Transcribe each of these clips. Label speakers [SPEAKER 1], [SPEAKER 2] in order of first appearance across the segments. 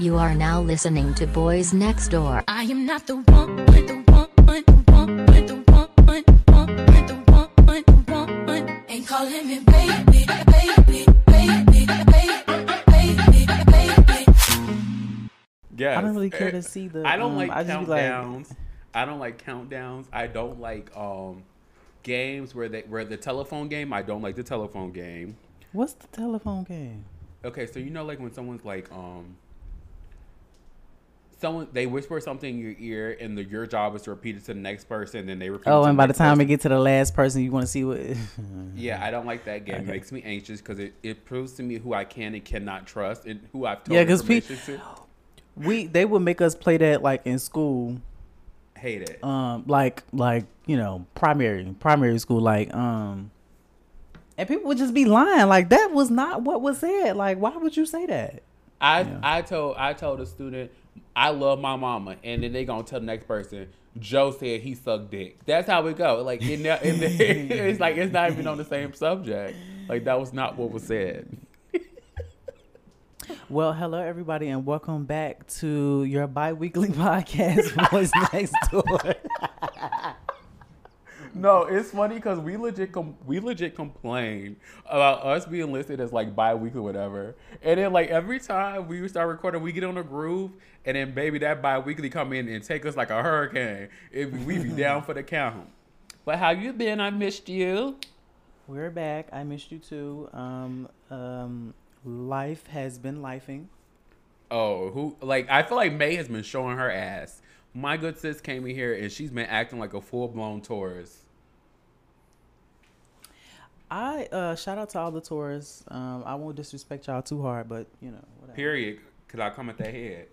[SPEAKER 1] You
[SPEAKER 2] are now listening to Boys Next Door.
[SPEAKER 1] I am not the one with the one, one, one with the one, one, one with the. And calling me baby, baby, baby, baby, baby, baby.
[SPEAKER 3] I don't really care eh, to see the.
[SPEAKER 4] I don't
[SPEAKER 3] um,
[SPEAKER 4] like
[SPEAKER 3] I countdowns. Like...
[SPEAKER 4] I don't like countdowns. I don't like um games where they where the telephone game. I don't like the telephone game.
[SPEAKER 3] What's the telephone game?
[SPEAKER 4] Okay, so you know, like when someone's like, um, someone they whisper something in your ear and the, your job is to repeat it to the next person and then they repeat it
[SPEAKER 3] Oh, and by the time
[SPEAKER 4] person.
[SPEAKER 3] it get to the last person, you want to see what?
[SPEAKER 4] Yeah, I don't like that game. It makes me anxious because it, it proves to me who I can and cannot trust and who I've told
[SPEAKER 3] Yeah, 'cause pe-
[SPEAKER 4] to.
[SPEAKER 3] we they would make us play that like in school,
[SPEAKER 4] Hate it.
[SPEAKER 3] um, like like you know primary primary school, like um, and people would just be lying. Like that was not what was said. Like why would you say that?
[SPEAKER 4] I
[SPEAKER 3] Yeah.
[SPEAKER 4] I told I told a student I love my mama, and then they gonna tell the next person Joe said he sucked dick. That's how it go. Like it, it's like it's not even on the same subject. Like that was not what was said.
[SPEAKER 3] Well, hello everybody, and welcome back to your bi-weekly podcast, Boys Next Door.
[SPEAKER 4] No, it's funny because we legit com- we legit complain about us being listed as like bi-weekly whatever, and then like every time we start recording, we get on a groove, and then baby that bi-weekly come in and take us like a hurricane. If we be down for the count. But how you been? I missed you.
[SPEAKER 3] We're back. I missed you too. Um, um, life has been lifing.
[SPEAKER 4] Oh, who like I feel like May has been showing her ass. My good sis came in here and she's been acting like a full blown tourist.
[SPEAKER 3] I uh shout out to all the tourists. Um, I won't disrespect y'all too hard, but you know, whatever.
[SPEAKER 4] Period. Cause I come at that head.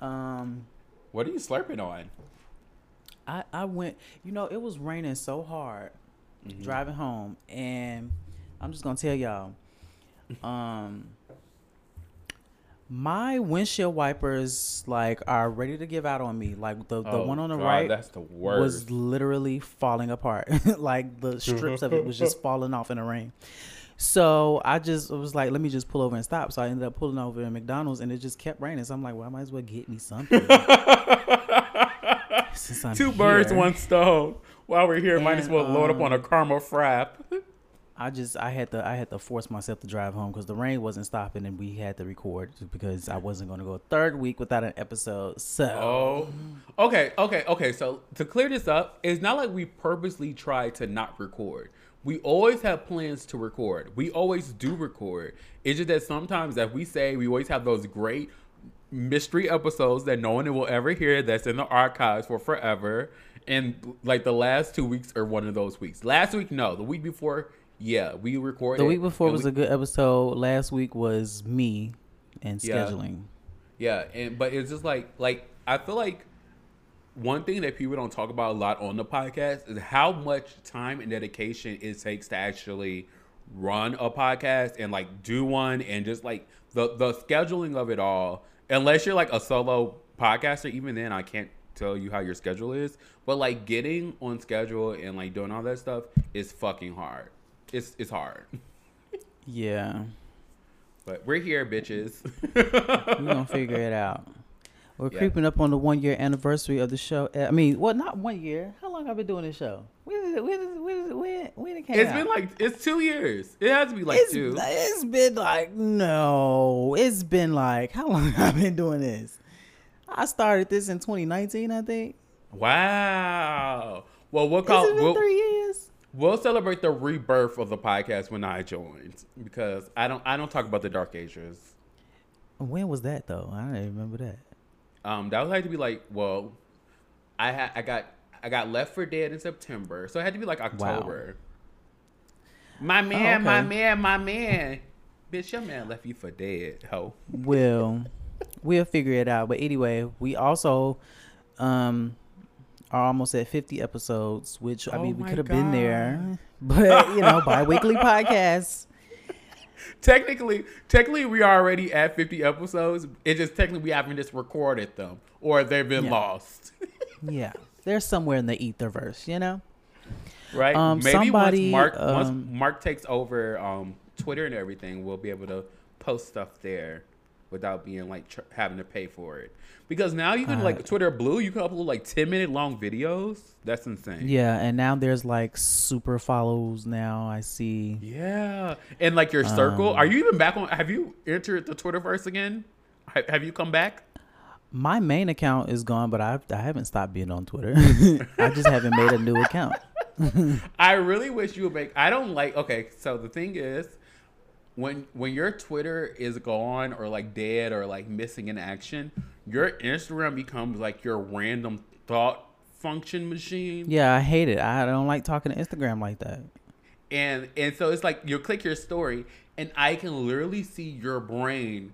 [SPEAKER 3] Um,
[SPEAKER 4] What are you slurping on?
[SPEAKER 3] I I went. You know, it was raining so hard
[SPEAKER 4] Mm-hmm.
[SPEAKER 3] driving home, and I'm just gonna tell y'all. Um, my windshield wipers like are ready to give out on me. Like the the
[SPEAKER 4] Oh,
[SPEAKER 3] one on the
[SPEAKER 4] God,
[SPEAKER 3] right
[SPEAKER 4] That's the worst.
[SPEAKER 3] was literally falling apart. like the strips of it was just falling off in the rain. So I just was like, let me just pull over and stop. So I ended up pulling over in McDonald's and it just kept raining. So I'm like, well, I might as well get me something.
[SPEAKER 4] Two birds, one stone. While we're here, might as well load up on a
[SPEAKER 3] um,
[SPEAKER 4] caramel frap.
[SPEAKER 3] I just I had to I had to force myself to drive home because the rain wasn't stopping and we had to record because I wasn't going to go a third week without an episode. So
[SPEAKER 4] Oh, okay, okay, okay. So to clear this up, it's not like we purposely try to not record. We always have plans to record. We always do record. It's just that sometimes, as we say, we always have those great mystery episodes that no one will ever hear. That's in the archives for forever. And like the last two weeks are one of those weeks. Last week, no. The week before, yeah, we recorded.
[SPEAKER 3] the week before was
[SPEAKER 4] we-
[SPEAKER 3] a good episode. Last week was me and
[SPEAKER 4] Yeah.
[SPEAKER 3] scheduling.
[SPEAKER 4] Yeah, and but it's just like like I feel like one thing that people don't talk about a lot on the podcast is how much time and dedication it takes to actually run a podcast and like do one and just like the the scheduling of it all. Unless you're like a solo podcaster, even then I can't tell you how your schedule is. But like getting on schedule and like doing all that stuff is fucking hard. It's it's hard.
[SPEAKER 3] Yeah,
[SPEAKER 4] But we're here, bitches.
[SPEAKER 3] we're gonna figure it out. We're
[SPEAKER 4] Yeah.
[SPEAKER 3] creeping up on the one year anniversary of the show. Eh, I mean, well, not one year. How long have I been doing this show? When is it? When is it? When, is it, when, when it came
[SPEAKER 4] It's
[SPEAKER 3] out?
[SPEAKER 4] been like it's two years. It has to be like
[SPEAKER 3] it's,
[SPEAKER 4] two.
[SPEAKER 3] it's been like no. It's been like how long have I been doing this? I started this in 2019, I think.
[SPEAKER 4] Wow. Well, we'll call
[SPEAKER 3] it been
[SPEAKER 4] we'll,
[SPEAKER 3] three years?
[SPEAKER 4] We'll celebrate the rebirth of the podcast when I joined because I don't I don't talk about the dark ages.
[SPEAKER 3] When was that though? I don't even remember that.
[SPEAKER 4] Um, that would have to be like well, I ha- I got I got Left for Dead in September, so it had to be like October. My man, my
[SPEAKER 3] okay.
[SPEAKER 4] man, my man. Bitch, your man left you for dead, ho.
[SPEAKER 3] We'll we'll figure it out. But anyway, we also um are almost at 50 episodes, which I
[SPEAKER 4] Oh
[SPEAKER 3] mean we could have been there. But you know, bi-weekly podcast.
[SPEAKER 4] Technically, technically, we are already at 50 episodes. It just technically we haven't just recorded them or they've been
[SPEAKER 3] Yeah.
[SPEAKER 4] lost.
[SPEAKER 3] Yeah. They're somewhere in the etherverse, you know?
[SPEAKER 4] right?
[SPEAKER 3] Um,
[SPEAKER 4] Maybe
[SPEAKER 3] somebody,
[SPEAKER 4] once Mark
[SPEAKER 3] um,
[SPEAKER 4] once Mark takes over um, Twitter and everything, we'll be able to post stuff there without being like tr- having to pay for it. Because now you can
[SPEAKER 3] Uh,
[SPEAKER 4] like Twitter Blue, you can upload like 10 minute long videos. That's insane.
[SPEAKER 3] Yeah, and now there's like super follows now. I see.
[SPEAKER 4] Yeah, and like your circle.
[SPEAKER 3] Um,
[SPEAKER 4] are you even back on? Have you entered the Twitterverse again? Ha- Have you come back?
[SPEAKER 3] My main account is gone, but I I haven't stopped being on Twitter. I just haven't made a new account.
[SPEAKER 4] I really wish you would make. I don't like. Okay, so the thing is, when when your Twitter is gone or like dead or like missing in action, your Instagram becomes like your random thought function machine.
[SPEAKER 3] Yeah, I hate it. I don't like talking to Instagram like that.
[SPEAKER 4] and and so it's like you click your story and i can literally see your brain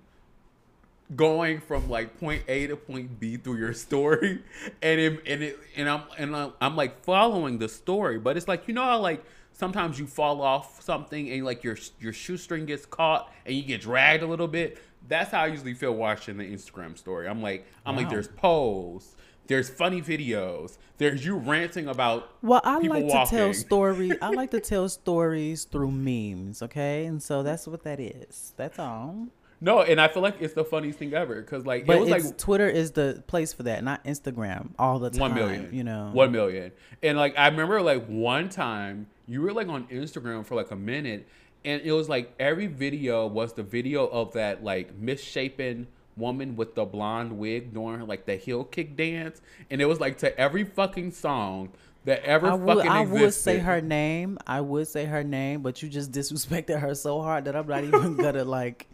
[SPEAKER 4] going from like point a to point b through your story and it, and it and i'm and I'm, I'm like following the story but it's like you know how like sometimes you fall off something and like your your shoestring gets caught and you get dragged a little bit that's how i usually feel watching the instagram story i'm like i'm like there's polls there's funny videos there's you ranting about
[SPEAKER 3] Well, I
[SPEAKER 4] people
[SPEAKER 3] like to tell
[SPEAKER 4] walking.
[SPEAKER 3] story. I like to tell stories through memes. Okay, and so that's what that is. That's all.
[SPEAKER 4] No, and I feel like it's the funniest thing ever because like
[SPEAKER 3] But
[SPEAKER 4] it was
[SPEAKER 3] it's,
[SPEAKER 4] like
[SPEAKER 3] Twitter is the place for that, not Instagram. All the time.
[SPEAKER 4] one million,
[SPEAKER 3] You know.
[SPEAKER 4] one million, and like I remember like one time you were like on Instagram for like a minute, and it was like every video was the video of that like misshapen woman with the blonde wig doing like the heel kick dance, and it was like to every fucking song that ever
[SPEAKER 3] I would,
[SPEAKER 4] fucking
[SPEAKER 3] I
[SPEAKER 4] existed.
[SPEAKER 3] would say her name. I would say her name, but you just disrespected her so hard that I'm not even gonna like.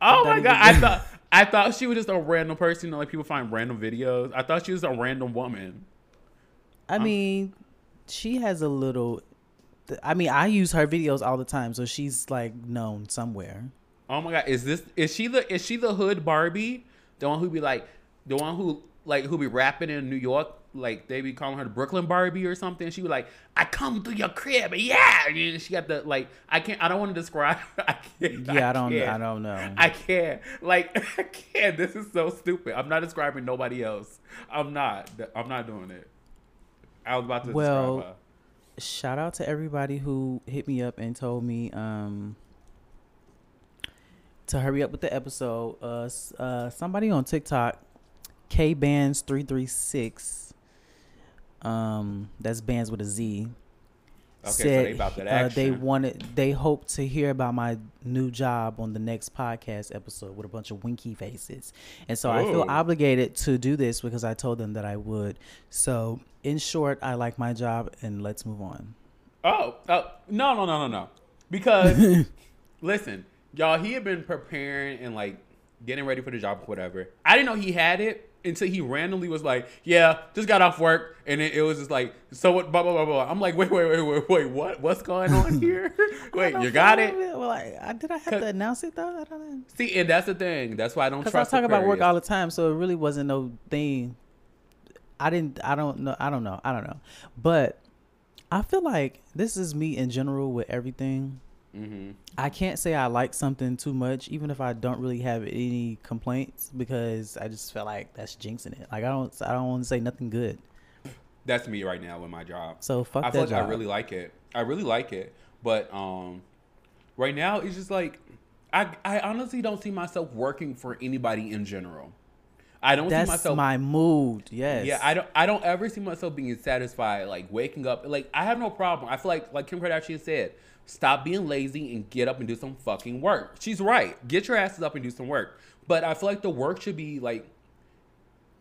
[SPEAKER 4] Oh my god! I thought I thought she was just a random person. You know, like people find random videos. I thought she was a random woman.
[SPEAKER 3] I mean, she has a little. I mean, I use her videos all the time, so she's like known somewhere.
[SPEAKER 4] Oh my god, is this is she the is she the hood Barbie? The one who be like the one who like who be rapping in New York, like they be calling her the Brooklyn Barbie or something. She be like, I come through your crib, yeah. And she got the like I can't I don't want to describe I can't
[SPEAKER 3] Yeah, I don't.
[SPEAKER 4] can't.
[SPEAKER 3] I don't know.
[SPEAKER 4] I can't. Like I can't. This is so stupid. I'm not describing nobody else. I'm not. I'm not doing it. I was about to
[SPEAKER 3] Well,
[SPEAKER 4] describe her.
[SPEAKER 3] Shout out to everybody who hit me up and told me um to hurry up with the episode. Uh, uh somebody on TikTok, K Bands three three six. Um, that's bands with a Z.
[SPEAKER 4] Okay, so they about that
[SPEAKER 3] uh, they wanted they hope to hear about my new job on the next podcast episode with a bunch of winky faces and so i feel
[SPEAKER 4] Oh.
[SPEAKER 3] obligated to do this because i told them that i would so in short i like my job and let's move on
[SPEAKER 4] Oh, oh, no, no, no, no, no. Because listen, y'all, he had been preparing and like getting ready for the job, or whatever. I didn't know he had it until he randomly was like, "Yeah, just got off work," and it, it was just like, "So what?" Blah blah blah blah. I'm like, "Wait, wait, wait, wait, wait. What? What's going on here? wait, you got it."
[SPEAKER 3] well I, I, did i have to announce it though i don't know
[SPEAKER 4] See, and that's the thing. That's why I don't
[SPEAKER 3] because i talk about work all the time so it really wasn't no thing i didn't i don't know i don't know i don't know but i feel like this is me in general with everything
[SPEAKER 4] Mhm.
[SPEAKER 3] I can't say I like something too much, even if I don't really have any complaints, because I just feel like that's jinxing it. Like I don't, I don't want to say nothing good.
[SPEAKER 4] That's me right now with my job.
[SPEAKER 3] So fuck
[SPEAKER 4] I feel
[SPEAKER 3] that
[SPEAKER 4] like
[SPEAKER 3] job.
[SPEAKER 4] I really like it. I really like it. But um right now it's just like I I honestly don't see myself working for anybody in general. I don't see
[SPEAKER 3] That's
[SPEAKER 4] myself
[SPEAKER 3] my mood. Yes.
[SPEAKER 4] Yeah, I don't I don't ever see myself being satisfied like waking up like I have no problem. I feel like like Kim Kardashian said, stop being lazy and get up and do some fucking work. She's right. Get your asses up and do some work. But I feel like the work should be like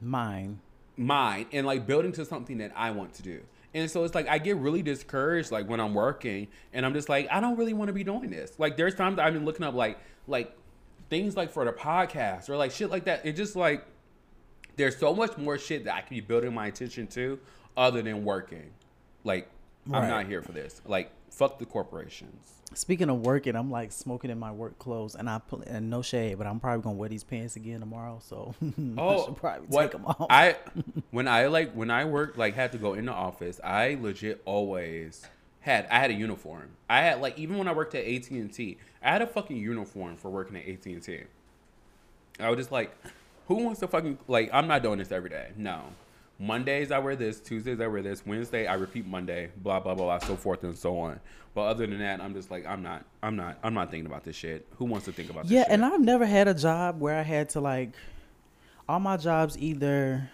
[SPEAKER 3] mine.
[SPEAKER 4] mine and like building to something that I want to do. And so it's like I get really discouraged like when I'm working and I'm just like I don't really want to be doing this. Like there's times I've been looking up like like things like for the podcast or like shit like that. It just like there's so much more shit that I can be building my attention to other than working. Like I'm not here for this. Like fuck the corporations.
[SPEAKER 3] Speaking of working, I'm like smoking in my work clothes, and I put and no shade, but I'm probably gonna wear these pants again tomorrow. So I
[SPEAKER 4] Oh,
[SPEAKER 3] should probably
[SPEAKER 4] what
[SPEAKER 3] take them off.
[SPEAKER 4] I when I like when I worked like had to go in the office, I legit always had I had a uniform. I had like even when I worked at AT and T, I had a fucking uniform for working at AT and T. I was just like, who wants to fucking like? I'm not doing this every day. No. Mondays I wear this, Tuesdays I wear this, Wednesday I repeat Monday, blah blah blah, so forth and so on. But other than that, I'm just like I'm not, I'm not, I'm not thinking about this shit. Who wants to think about this
[SPEAKER 3] yeah, and I've never had a job where I had to like all my jobs either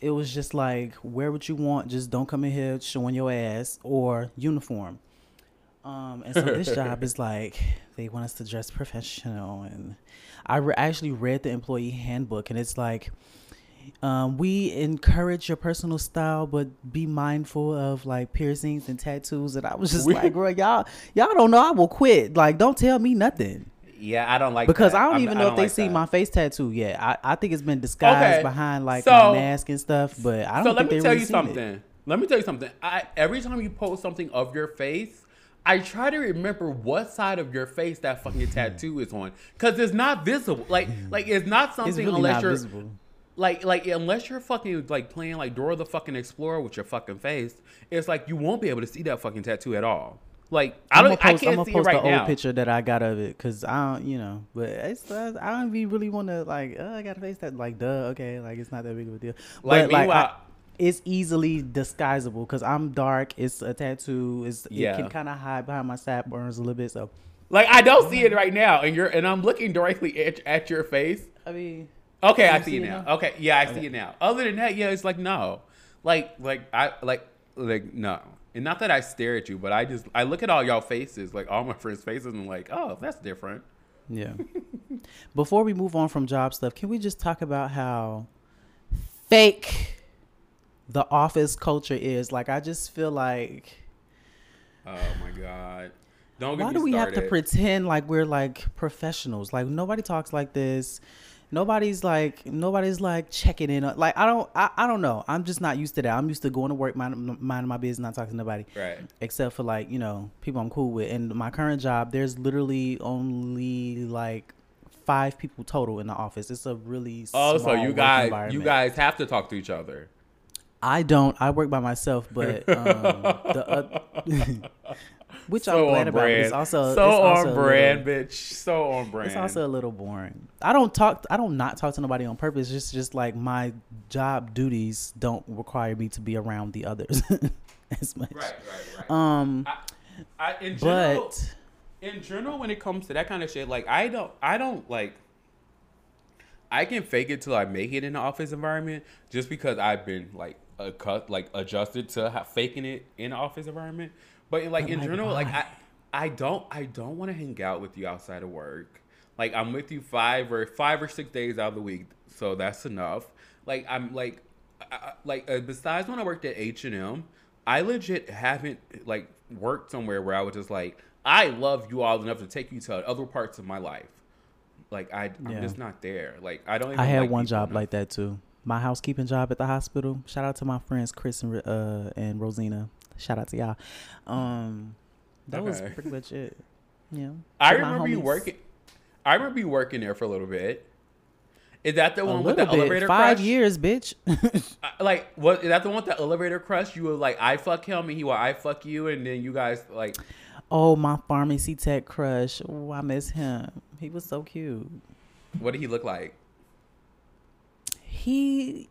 [SPEAKER 3] it was just like wear what you want, just don't come in here showing your ass or uniform. Um, and so this job is like they want us to dress professional, and I re- actually read the employee handbook, and it's like um, we encourage your personal style, but be mindful of like piercings and tattoos. And I was just
[SPEAKER 4] We-
[SPEAKER 3] like, girl, y'all, y'all don't know I will quit. Like, don't tell me nothing
[SPEAKER 4] yeah, I don't like
[SPEAKER 3] because
[SPEAKER 4] that.
[SPEAKER 3] I don't
[SPEAKER 4] I'm-
[SPEAKER 3] even know if
[SPEAKER 4] don't
[SPEAKER 3] they
[SPEAKER 4] like
[SPEAKER 3] see
[SPEAKER 4] that.
[SPEAKER 3] my face tattoo yet. I, I think it's been disguised
[SPEAKER 4] Okay,
[SPEAKER 3] behind like
[SPEAKER 4] so-
[SPEAKER 3] my mask and stuff, but I don't
[SPEAKER 4] so let me tell
[SPEAKER 3] really
[SPEAKER 4] you
[SPEAKER 3] seen it.
[SPEAKER 4] something. Let me tell you something. I every time you post something of your face, I try to remember what side of your face that fucking tattoo is on, because it's not visible. Like like it's not something
[SPEAKER 3] It's really
[SPEAKER 4] unless
[SPEAKER 3] not
[SPEAKER 4] you're
[SPEAKER 3] visible.
[SPEAKER 4] Like like unless you're fucking like playing like Dora the fucking Explorer with your fucking face. It's like you won't be able to see that fucking tattoo at all. Like I
[SPEAKER 3] I'm
[SPEAKER 4] don't,
[SPEAKER 3] gonna
[SPEAKER 4] I
[SPEAKER 3] post, I'm
[SPEAKER 4] can't
[SPEAKER 3] gonna
[SPEAKER 4] see it right
[SPEAKER 3] the
[SPEAKER 4] now.
[SPEAKER 3] old picture that I got of it because I don't, you know, but it's uh, I don't even really want to like. Oh, I got a face that like, duh, okay, like it's not that big of a deal.
[SPEAKER 4] Like,
[SPEAKER 3] but like, I, it's easily disguisable because I'm dark. It's a tattoo. It's
[SPEAKER 4] Yeah.
[SPEAKER 3] it can kind of hide behind my sideburns a little bit. So
[SPEAKER 4] Like I don't see it right now, and you're and I'm looking directly at, at your face.
[SPEAKER 3] I mean,
[SPEAKER 4] Okay, I see
[SPEAKER 3] see
[SPEAKER 4] it
[SPEAKER 3] it
[SPEAKER 4] now.
[SPEAKER 3] now?
[SPEAKER 4] Okay, yeah, I see it now. Other than that, yeah, it's like no, like like I like like no, and not that I stare at you, but I just I look at all y'all faces, like all my friends' faces, and I'm like, oh, that's different.
[SPEAKER 3] Yeah. Before we move on from job stuff, can we just talk about how fake the office culture is? Like, I just feel like
[SPEAKER 4] Oh my god, don't get
[SPEAKER 3] why do we have to pretend like we're like professionals? Like nobody talks like this. Nobody's like nobody's like checking in. Like I don't I, I don't know. I'm just not used to that. I'm used to going to work, mind, minding my business, not talking to nobody.
[SPEAKER 4] Right.
[SPEAKER 3] Except for like you know people I'm cool with. And my current job, there's literally only like five people total in the office. It's a really
[SPEAKER 4] Oh, so you guys, you guys have to talk to each other.
[SPEAKER 3] I don't. I work by myself, but um, the uh, which I'm glad
[SPEAKER 4] on
[SPEAKER 3] about. But it's also
[SPEAKER 4] so
[SPEAKER 3] it's also
[SPEAKER 4] on
[SPEAKER 3] a
[SPEAKER 4] brand,
[SPEAKER 3] little-
[SPEAKER 4] bitch. So on brand.
[SPEAKER 3] It's also a little boring. I don't talk. I don't not talk to nobody on purpose. It's just like my job duties don't require me to be around the others as much.
[SPEAKER 4] right, right, right.
[SPEAKER 3] Um,
[SPEAKER 4] I, in general,
[SPEAKER 3] but
[SPEAKER 4] in general when it comes to that kind of shit like i don't i don't like i can fake it till i make it in the office environment just because i've been like a cut like adjusted to ha- faking it in the office environment but like
[SPEAKER 3] But,
[SPEAKER 4] in general like i i don't i don't want to hang out with you outside of work like i'm with you five or five or six days out of the week so that's enough like i'm like I, like uh, besides when i worked at h&m i legit haven't like worked somewhere where i was just like i love you all enough to take you to other parts of my life like I, i'm
[SPEAKER 3] Yeah.
[SPEAKER 4] just not there like i don't even
[SPEAKER 3] I had
[SPEAKER 4] like
[SPEAKER 3] one job
[SPEAKER 4] enough.
[SPEAKER 3] like that too. My housekeeping job at the hospital. Shout out to my friends Chris and uh, and Rosina. Shout out to y'all. Um, that was pretty much it. Yeah.
[SPEAKER 4] i
[SPEAKER 3] With
[SPEAKER 4] remember you working i remember you working there for a little bit is that the
[SPEAKER 3] A
[SPEAKER 4] one with the
[SPEAKER 3] bit.
[SPEAKER 4] elevator
[SPEAKER 3] Five
[SPEAKER 4] crush?
[SPEAKER 3] years, bitch.
[SPEAKER 4] Like what is that the one with the elevator crush you were like i fuck him and he will i fuck you and then you guys like
[SPEAKER 3] oh, my pharmacy tech crush. Oh, I miss him. He was so cute.
[SPEAKER 4] what did he look like
[SPEAKER 3] He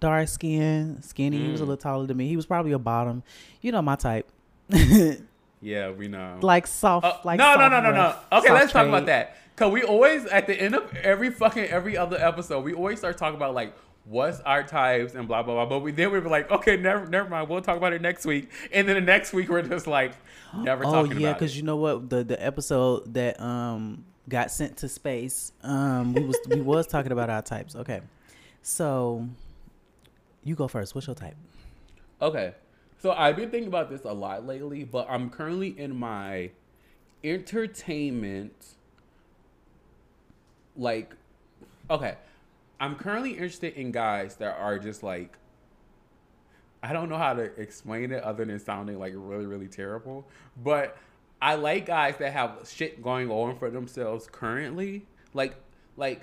[SPEAKER 3] dark skin, skinny. He was a
[SPEAKER 4] Mm.
[SPEAKER 3] little taller than me. He was probably a bottom. You know my type.
[SPEAKER 4] yeah we know
[SPEAKER 3] like soft,
[SPEAKER 4] Uh,
[SPEAKER 3] like
[SPEAKER 4] no, no,
[SPEAKER 3] soft
[SPEAKER 4] no, no, no.
[SPEAKER 3] rough,
[SPEAKER 4] Okay, let's talk about that. Cause we always at the end of every fucking every other episode, we always start talking about like what's our types and blah blah blah. But we then we were like, okay, never never mind. We'll talk about it next week. And then the next week we're just like never
[SPEAKER 3] Oh
[SPEAKER 4] talking
[SPEAKER 3] yeah, because you know what the the episode that um got sent to space. Um, we was we was talking about our types. Okay, so you go first. What's your type?
[SPEAKER 4] Okay. So I've been thinking about this a lot lately, but I'm currently in my entertainment like okay. I'm currently interested in guys that are just like I don't know how to explain it other than sounding like really, really terrible. But I like guys that have shit going on for themselves currently. Like, like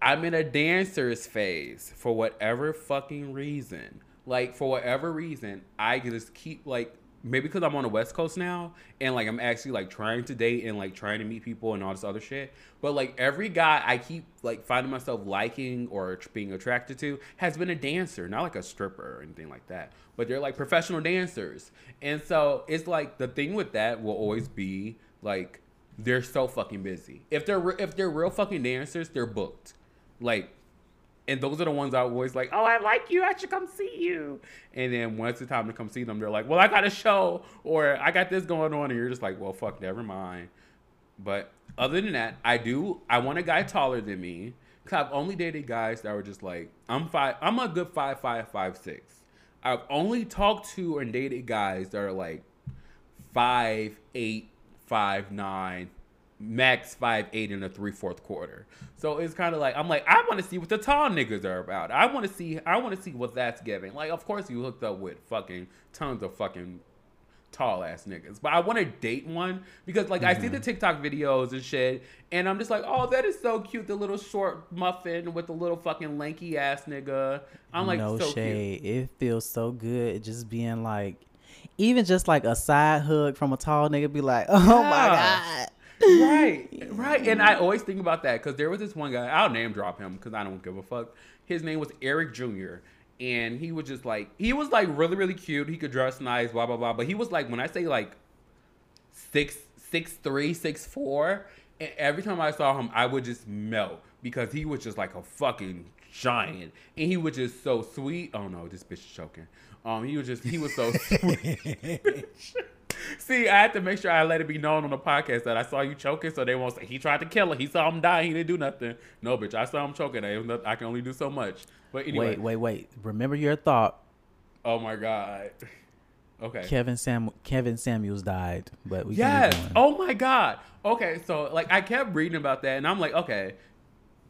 [SPEAKER 4] I'm in a dancer's phase for whatever fucking reason. Like for whatever reason, I just keep like maybe because I'm on the West Coast now and like I'm actually like trying to date and like trying to meet people and all this other shit. But like every guy I keep like finding myself liking or being attracted to has been a dancer, not like a stripper or anything like that. But they're like professional dancers. And so it's like the thing with that will always be like they're so fucking busy. If they're re- if they're real fucking dancers, they're booked. Like and those are the ones I always like, oh, I like you. I should come see you. And then once it's time to come see them, they're like, well, I got a show or I got this going on. And you're just like, well, fuck, never mind. But other than that, I do, I want a guy taller than me. Cause I've only dated guys that were just like, I'm five, I'm a good five, five, five, six. I've only talked to and dated guys that are like five, eight, five, nine, max five eight in the three fourth quarter. So it's kind of like I'm like I want to see what the tall niggas are about. I want to see I want to see what that's giving. Like of course you hooked up with fucking tons of fucking tall ass niggas, but I want to date one because like I see
[SPEAKER 3] Mm-hmm.
[SPEAKER 4] the TikTok videos and shit, and I'm just like oh that is so cute. The little short muffin with the little fucking lanky ass nigga. I'm like
[SPEAKER 3] no
[SPEAKER 4] so cute.
[SPEAKER 3] shade. It feels so good just being like, even just like a side hug from a tall nigga, be like, oh my god.
[SPEAKER 4] Right, right. And I always think about that because there was this one guy. I'll name drop him because I don't give a fuck. His name was Eric Jr. And he was just like he was like really really cute. He could dress nice, blah blah blah. But he was like when I say like six six three six four. And every time I saw him, I would just melt because he was just like a fucking giant, and he was just so sweet. Oh no, this bitch is choking. Um, he was just he was so sweet. See, I had to make sure I let it be known on the podcast that I saw you choking, so they won't say he tried to kill her. He saw him die. He didn't do nothing. No, bitch, I saw him choking. I, I can only do so much. But anyway,
[SPEAKER 3] Wait, wait, wait. Remember your thought.
[SPEAKER 4] oh my god. Okay.
[SPEAKER 3] Kevin Sam Kevin Samuels died, but we
[SPEAKER 4] Yes. Oh my god. Okay, so like I kept reading about that, and I'm like, okay.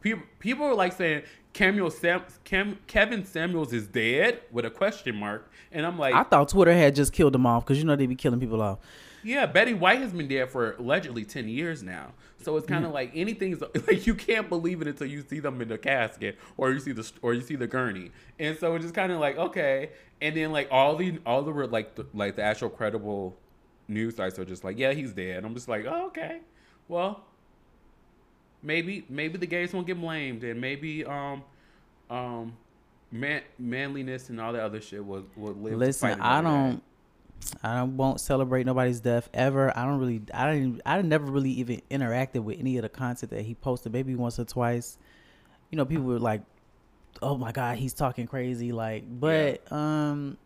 [SPEAKER 4] People people were like saying Samuel Sam, Cam, Kevin Samuels is dead with a question mark, and I'm like,
[SPEAKER 3] I thought Twitter had just killed him off because you know they be killing people off.
[SPEAKER 4] Yeah, Betty White has been dead for allegedly ten years now. So it's kind of mm. like anything's like you can't believe it until you see them in the casket or you see the or you see the gurney, and so it's just kind of like okay. And then like all the all the like the, like the actual credible news sites are just like yeah he's dead. I'm just like oh, okay, well maybe maybe the gays won't get blamed and maybe um um man manliness and all that other shit will will live.
[SPEAKER 3] Listen, I don't. I won't celebrate nobody's death ever. I don't really. I didn't. I never really even interacted with any of the content that he posted. Maybe once or twice. You know, people were like, "Oh my god, he's talking crazy." Like, but um,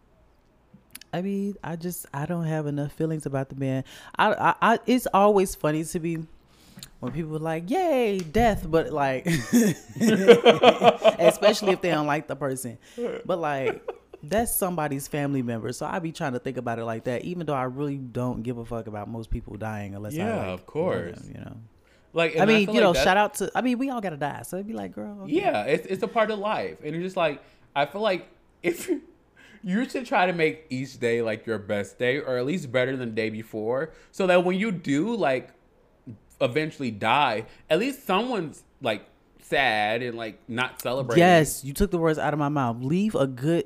[SPEAKER 3] I mean, I just I don't have enough feelings about the man. I, I, I it's always funny to me when people are like, "Yay, death," but like, especially if they don't like the person. But like, that's somebody's family member, so I be trying to think about it like that. Even though I really don't give a fuck about most people dying, unless I
[SPEAKER 4] Yeah,
[SPEAKER 3] like,
[SPEAKER 4] of course.
[SPEAKER 3] them, you know.
[SPEAKER 4] Like
[SPEAKER 3] I mean,
[SPEAKER 4] feel
[SPEAKER 3] you
[SPEAKER 4] like
[SPEAKER 3] know, shout out to. I mean, we all gotta die, so it'd be like, girl, okay.
[SPEAKER 4] Yeah, it's it's a part of life, and it's just like I feel like if you, you should try to make each day like your best day, or at least better than the day before, so that when you do like eventually die, at least someone's like sad and like not celebrating.
[SPEAKER 3] Yes, you took the words out of my mouth. Leave a good.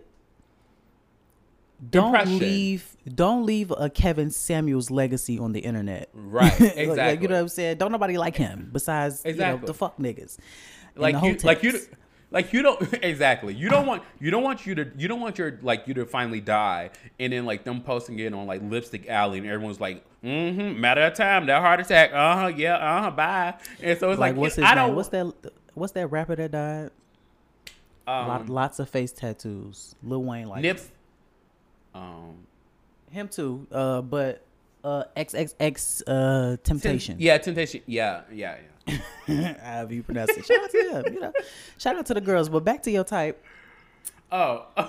[SPEAKER 3] Don't
[SPEAKER 4] Impression.
[SPEAKER 3] leave. Don't leave a Kevin Samuels legacy on the internet.
[SPEAKER 4] Right, exactly.
[SPEAKER 3] like, you know what I'm saying? Don't nobody like him besides you know, the fuck niggas.
[SPEAKER 4] like you, like you, like you don't exactly. You don't want you don't want you to you don't want your like you to finally die, and then like them posting it on like Lipstick Alley, and everyone's like, mm-hmm, matter of time, that heart attack, uh huh, yeah, uh huh, bye. And so it's
[SPEAKER 3] like,
[SPEAKER 4] like,
[SPEAKER 3] what's his
[SPEAKER 4] I
[SPEAKER 3] name?
[SPEAKER 4] don't.
[SPEAKER 3] What's that? What's that rapper that died? Lot,
[SPEAKER 4] um,
[SPEAKER 3] lots of face tattoos. Lil Wayne like
[SPEAKER 4] Nips. Um,
[SPEAKER 3] him too. Uh, but uh, XXX uh, Temptation.
[SPEAKER 4] Yeah, temptation. Yeah, yeah, yeah.
[SPEAKER 3] However you pronounce it. Shout out to them. You know, shout out to the girls. But back to your type.
[SPEAKER 4] Oh,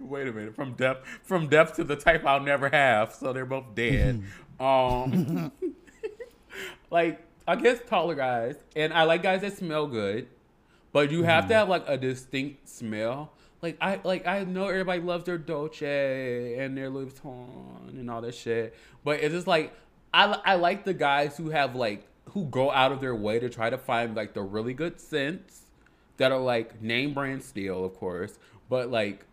[SPEAKER 4] wait a minute. From depth, from depth to the type I'll never have. So they're both dead. Um, like I guess taller guys, and I like guys that smell good. but you have
[SPEAKER 3] Mm-hmm.
[SPEAKER 4] to have like a distinct smell. Like I like I know everybody loves their Dolce and their Louis Vuitton and all that shit, but it's just like I I like the guys who have like who go out of their way to try to find like the really good scents that are like name brand still, of course, but like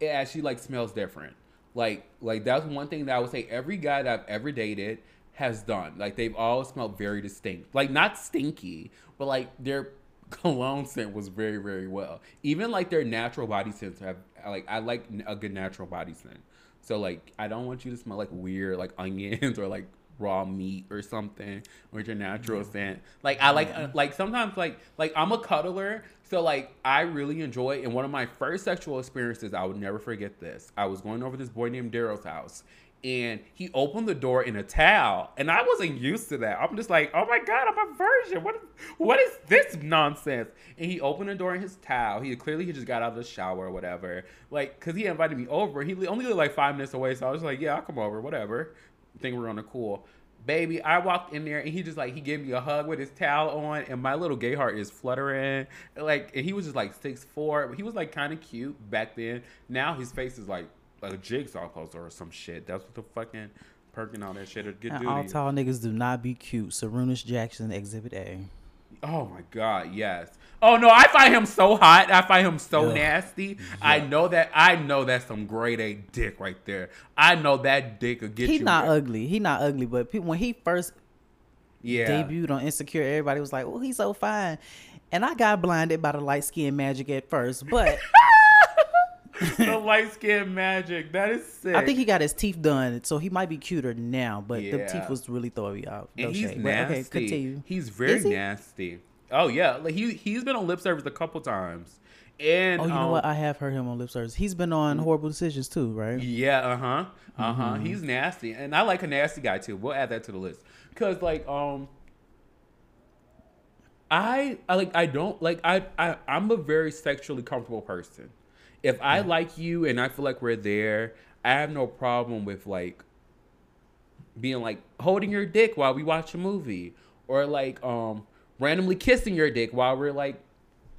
[SPEAKER 4] it actually like smells different. Like like that's one thing that I would say every guy that I've ever dated has done. Like they've all smelled very distinct. Like not stinky, but like their cologne scent was very very well. Even like their natural body scents have like I like a good natural body scent. So like I don't want you to smell like weird like onions or like raw meat or something with your natural scent. Like I like uh, like sometimes like like I'm a cuddler, so like I really enjoy. And one of my first sexual experiences, I would never forget this. I was going over this boy named Daryl's house, and he opened the door in a towel, and I wasn't used to that. I'm just like, oh my god, I'm a virgin. What is what is this nonsense? And he opened the door in his towel. He clearly he just got out of the shower or whatever. Like, cause he invited me over. He only lived like five minutes away, so I was like, yeah, I'll come over, whatever. Think we're on the cool. Baby, I walked in there and he just like he gave me a hug with his towel on, and my little gay heart is fluttering. Like, and he was just like six four. He was like kind of cute back then. Now his face is like like a jigsaw puzzle or some shit. That's what the fucking perking all that shit good do.
[SPEAKER 3] all tall niggas do not be cute. Sarunas Jackson, Exhibit A.
[SPEAKER 4] Oh my god, yes. Oh no, I find him so hot. I find him so
[SPEAKER 3] Ugh.
[SPEAKER 4] nasty. I know that. I know that's some grade A dick right there. I know that dick will get
[SPEAKER 3] He
[SPEAKER 4] you.
[SPEAKER 3] not
[SPEAKER 4] wet.
[SPEAKER 3] ugly. He not ugly, but pe- when he first
[SPEAKER 4] Yeah.
[SPEAKER 3] debuted on Insecure, everybody was like, "Oh, he's so fine," and I got blinded by the light skin magic at first, but
[SPEAKER 4] the light skin magic. That is sick.
[SPEAKER 3] I think he got his teeth done, so he might be cuter now. But the teeth was really throwing me out. No
[SPEAKER 4] and he's
[SPEAKER 3] shade.
[SPEAKER 4] Nasty.
[SPEAKER 3] okay, continue.
[SPEAKER 4] He's very
[SPEAKER 3] he?
[SPEAKER 4] nasty. Oh yeah, like he he's been on lip service a couple times. And
[SPEAKER 3] Oh, you know
[SPEAKER 4] um,
[SPEAKER 3] what? I have heard him on lip service. He's been on horrible decisions too, right?
[SPEAKER 4] Yeah, uh huh, uh huh.
[SPEAKER 3] Mm-hmm.
[SPEAKER 4] He's nasty, and I like a nasty guy too. We'll add that to the list because, like, um, I, I like I don't like I, I I'm a very sexually comfortable person. If I like you and I feel like we're there, I have no problem with like being like holding your dick while we watch a movie or like um randomly kissing your dick while we're like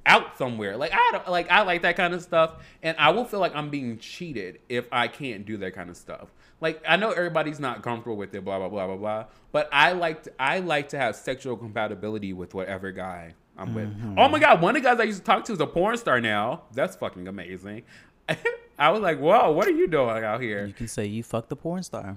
[SPEAKER 4] out somewhere. Like I don't like I like that kind of stuff and I will feel like I'm being cheated if I can't do that kind of stuff. Like I know everybody's not comfortable with it blah blah blah blah blah, but I like to, I like to have sexual compatibility with whatever guy I'm with. Mm-hmm. Oh my god, one of the guys I used to talk to is a porn star now. That's fucking amazing. I was like, "Whoa, what are you doing out here?"
[SPEAKER 3] You can say you fucked the porn star.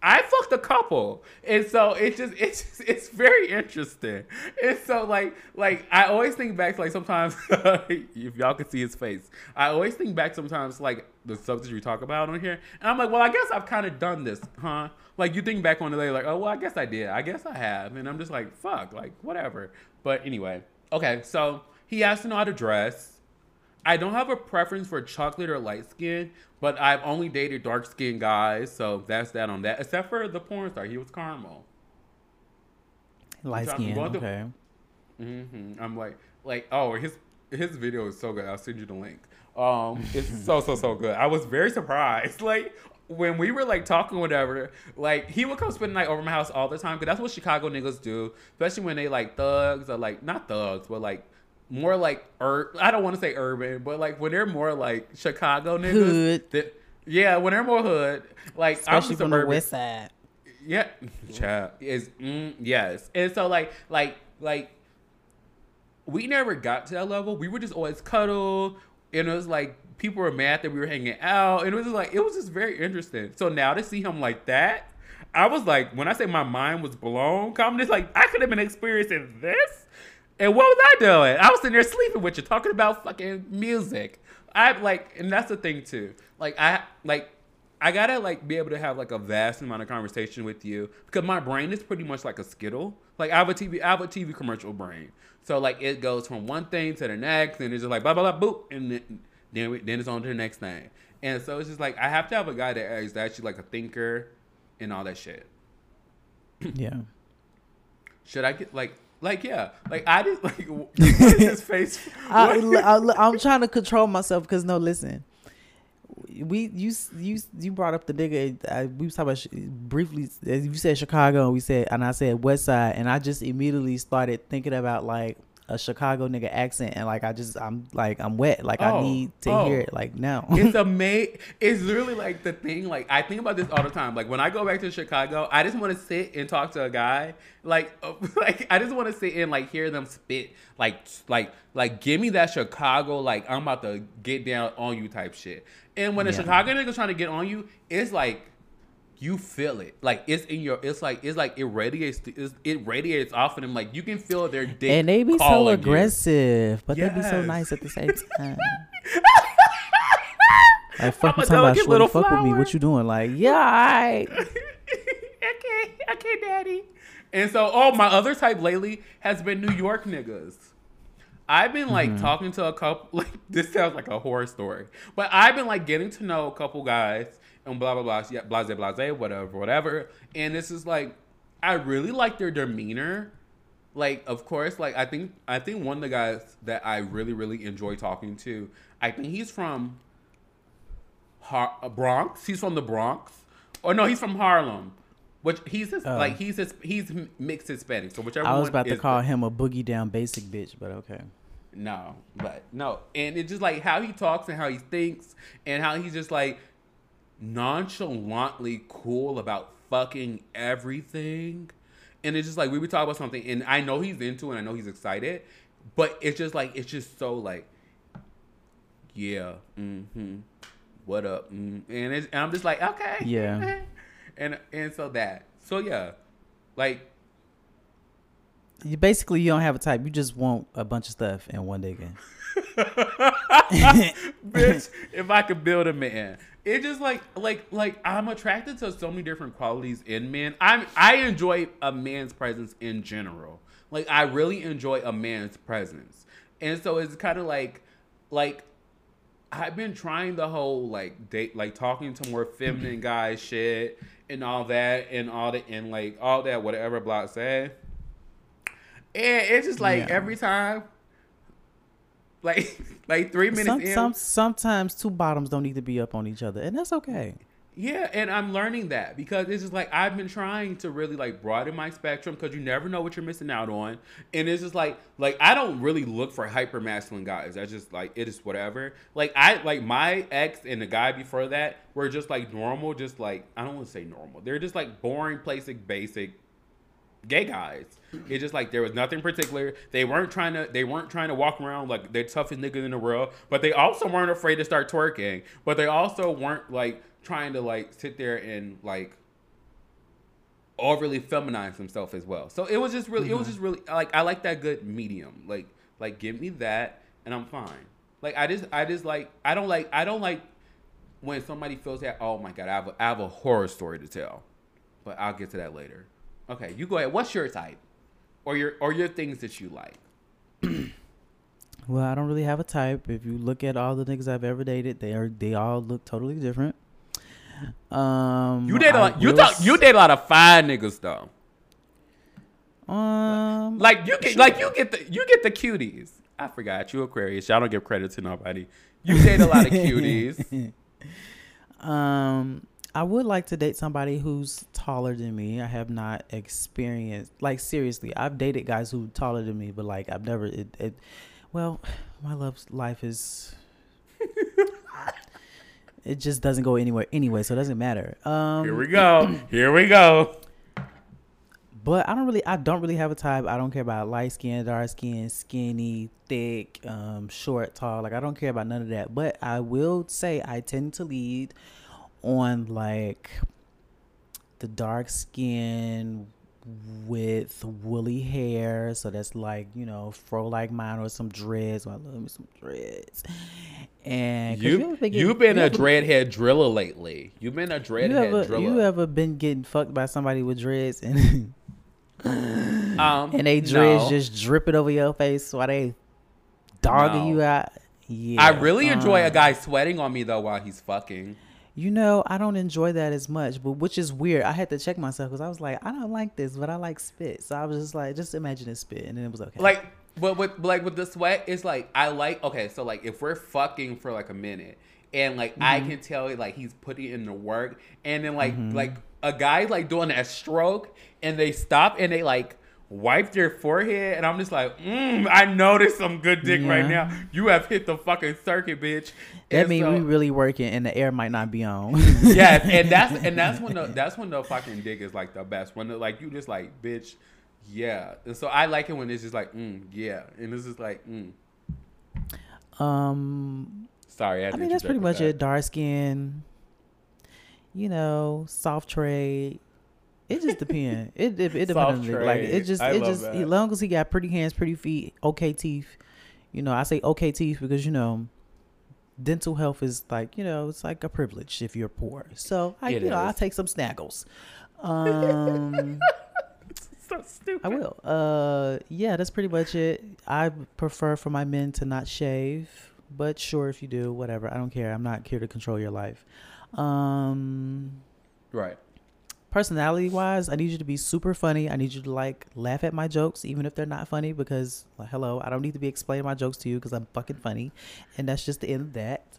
[SPEAKER 4] I fucked a couple, and so it just it's just, it's very interesting. And so like like I always think back to like sometimes if y'all could see his face, I always think back sometimes like the subjects we talk about on here, and I'm like, well, I guess I've kind of done this, huh? Like you think back on the day, like, oh well, I guess I did, I guess I have, and I'm just like, fuck, like whatever. But anyway, okay, so he has to know how to dress. I don't have a preference for chocolate or light skin, but I've only dated dark skinned guys, so that's that on that. Except for the porn star, he was caramel.
[SPEAKER 3] Light skin. Okay.
[SPEAKER 4] hmm I'm like, like, oh, his his video is so good. I'll send you the link. Um, it's so so so good. I was very surprised. Like when we were like talking whatever, like he would come spend the night over my house all the time because that's what Chicago niggas do, especially when they like thugs or like not thugs, but like more like ur- I don't want to say urban, but like when they're more like Chicago niggas,
[SPEAKER 3] Hood.
[SPEAKER 4] that- yeah, when they're more hood, like
[SPEAKER 3] Especially
[SPEAKER 4] I'm
[SPEAKER 3] from the west side.
[SPEAKER 4] Yeah, child is mm, yes, and so like like like we never got to that level. We would just always cuddle, and it was like people were mad that we were hanging out, and it was just like it was just very interesting. So now to see him like that, I was like, when I say my mind was blown, I'm just like I could have been experiencing this, and what was I doing? I was sitting there sleeping with you, talking about fucking music. I like, and that's the thing too. Like I like I gotta like be able to have like a vast amount of conversation with you because my brain is pretty much like a skittle. Like I have a TV, I have a TV commercial brain. So like it goes from one thing to the next, and it's just like blah blah blah boop, and then we, then it's on to the next thing. And so it's just like I have to have a guy that is actually like a thinker and all that shit.
[SPEAKER 3] Yeah.
[SPEAKER 4] Should I get like like yeah like I just like what is his face?
[SPEAKER 3] I, I, am trying to control myself because no, listen. We you you you brought up the nigga. I, we was talking about sh- briefly. As you said Chicago, we said, and I said West Side, and I just immediately started thinking about like a Chicago nigga accent, and like I just I'm like I'm wet. Like I
[SPEAKER 4] Oh,
[SPEAKER 3] need to
[SPEAKER 4] oh.
[SPEAKER 3] hear it. Like now.
[SPEAKER 4] it's a amazing. It's really like the thing. Like I think about this all the time. Like when I go back to Chicago, I just want to sit and talk to a guy. Like, like I just want to sit and like hear them spit. Like, like, like, give me that Chicago. Like I'm about to get down on you type shit. And when a
[SPEAKER 3] Yeah.
[SPEAKER 4] Chicago nigga's trying to get on you, it's like you feel it. Like it's in your. It's like it's like it radiates. It's, it radiates off of them. Like you can feel their dick.
[SPEAKER 3] and they be so
[SPEAKER 4] calling you.
[SPEAKER 3] aggressive, but they be so nice at the same time. like fuck
[SPEAKER 4] I'm
[SPEAKER 3] you talking about shorty, fuck with me. What you doing? Like yeah, alright.
[SPEAKER 4] okay, okay, daddy. And so, oh, my other type lately has been New York niggas. I've been like
[SPEAKER 3] Mm-hmm.
[SPEAKER 4] talking to a couple. Like this sounds like a horror story, but I've been like getting to know a couple guys and blah blah blah, yeah, blase blase, whatever, whatever. And this is like, I really like their demeanor. Like, of course, like I think I think one of the guys that I really really enjoy talking to, I think he's from Har- uh, Bronx. He's from the Bronx, or no, he's from Harlem. Which he's his, like he's his, he's mixed Hispanic. So whichever
[SPEAKER 3] Oh. I was about to call
[SPEAKER 4] the-
[SPEAKER 3] him a boogie down basic bitch, but okay.
[SPEAKER 4] no, but no, and it's just like how he talks and how he thinks and how he's just like nonchalantly cool about fucking everything. And it's just like we would talk about something, and I know he's into it, I know he's excited, but it's just like it's just so like, yeah, mm-hmm, what up, mm. and, it's, and I'm just like, okay,
[SPEAKER 3] Yeah.
[SPEAKER 4] and and so that, so yeah, like
[SPEAKER 3] You basically you don't have a type. You just want a bunch of stuff in one nigga.
[SPEAKER 4] bitch, if I could build a man. It just like like like I'm attracted to so many different qualities in men. I'm I enjoy a man's presence in general. Like I really enjoy a man's presence. And so it's kind of like like I've been trying the whole like date like talking to more feminine guys shit and all that and all the and like all that whatever Block said. And it's just like
[SPEAKER 3] Yeah.
[SPEAKER 4] every time like like three minutes
[SPEAKER 3] Some,
[SPEAKER 4] in
[SPEAKER 3] some sometimes two bottoms don't need to be up on each other, and that's okay.
[SPEAKER 4] Yeah, and I'm learning that because it's just like I've been trying to really like broaden my spectrum because you never know what you're missing out on, and it's just like like I don't really look for hyper masculine guys. I just like it is whatever. Like I like my ex and the guy before that were just like normal, just like I don't want to say normal. They're just like boring, basic, basic gay guys. It's just like there was nothing particular. They weren't trying to they weren't trying to walk around like they're toughest niggas in the world, but they also weren't afraid to start twerking. But they also weren't like trying to like sit there and like overly feminize themselves as well. So it was just really it was mm-hmm. just really like I like that good medium. Like like give me that and I'm fine. Like I just I just like I don't like I don't like when somebody feels that oh my god I have a, I have a horror story to tell. But I'll get to that later. Okay, you go ahead. What's your type? Or your or your things that you like?
[SPEAKER 3] Well, I don't really have a type. If you look at all the niggas I've ever dated, they are they all look totally different. Um,
[SPEAKER 4] You date a you talk you date a lot of fine niggas though.
[SPEAKER 3] Um,
[SPEAKER 4] Like you get like you get the you get the cuties. I forgot you Aquarius. Y'all don't give credit to nobody. You date a lot of cuties.
[SPEAKER 3] Um, I would like to date somebody who's taller than me. I have not experienced like seriously. I've dated guys who taller than me, but like I've never it. it well, my love life is. it just doesn't go anywhere anyway, so it doesn't matter. Um,
[SPEAKER 4] Here we go. Here we go.
[SPEAKER 3] But I don't really, I don't really have a type. I don't care about light skin, dark skin, skinny, thick, um, short, tall. Like I don't care about none of that. But I will say I tend to lead on like the dark skin with woolly hair. So that's like you know fro like mine or some dreads. I love me some dreads. And
[SPEAKER 4] You
[SPEAKER 3] been
[SPEAKER 4] you've been a
[SPEAKER 3] ever-
[SPEAKER 4] dreadhead driller lately. You've been a
[SPEAKER 3] You
[SPEAKER 4] dreadhead
[SPEAKER 3] ever,
[SPEAKER 4] driller.
[SPEAKER 3] you ever been getting fucked by somebody with dreads and
[SPEAKER 4] um,
[SPEAKER 3] and they dreads
[SPEAKER 4] no.
[SPEAKER 3] just dripping over your face while they dogging
[SPEAKER 4] No.
[SPEAKER 3] you out. Yeah,
[SPEAKER 4] I really enjoy a
[SPEAKER 3] um,
[SPEAKER 4] guy sweating on me though while he's fucking.
[SPEAKER 3] You know, I don't enjoy that as much, but which is weird. I had to check myself because I was like, I don't like this, but I like spit. So I was just like, just imagine it spit, and then it was okay.
[SPEAKER 4] Like, but with like with the sweat, it's like I like okay. So like if we're fucking for like a minute, and like I
[SPEAKER 3] Mm-hmm.
[SPEAKER 4] can tell like he's putting in the work, and then like like a guy like doing that stroke, and they stop and they like wiped your forehead, and I'm just like, mm, I know there's some good dick right now. You have hit the fucking circuit, bitch.
[SPEAKER 3] That
[SPEAKER 4] And
[SPEAKER 3] means
[SPEAKER 4] so-
[SPEAKER 3] we really working, and the air might not be on.
[SPEAKER 4] yes, and that's and that's when the that's when the fucking dick is like the best. When the, like you just like bitch, yeah. And so I like it when it's just like mm, yeah, and it's just like mm.
[SPEAKER 3] um,
[SPEAKER 4] Sorry, I,
[SPEAKER 3] I mean that's pretty much
[SPEAKER 4] with
[SPEAKER 3] it. Dark skin, you know, soft trade. It just depends. it it, it depends. on Like it just
[SPEAKER 4] I
[SPEAKER 3] it just
[SPEAKER 4] that.
[SPEAKER 3] as long as he got pretty hands, pretty feet, okay teeth. You know, I say okay teeth because you know, dental health is like you know it's like a privilege if you're poor. So I
[SPEAKER 4] It
[SPEAKER 3] you know I'll take some snaggles. Um.
[SPEAKER 4] So stupid.
[SPEAKER 3] I will. Uh, yeah, that's pretty much it. I prefer for my men to not shave, but sure, if you do, whatever. I don't care. I'm not here to control your life. Um,
[SPEAKER 4] Right.
[SPEAKER 3] Personality wise, I need you to be super funny. I need you to like laugh at my jokes, even if they're not funny, because like, hello, I don't need to be explaining my jokes to you because I'm fucking funny, and that's just the end of that.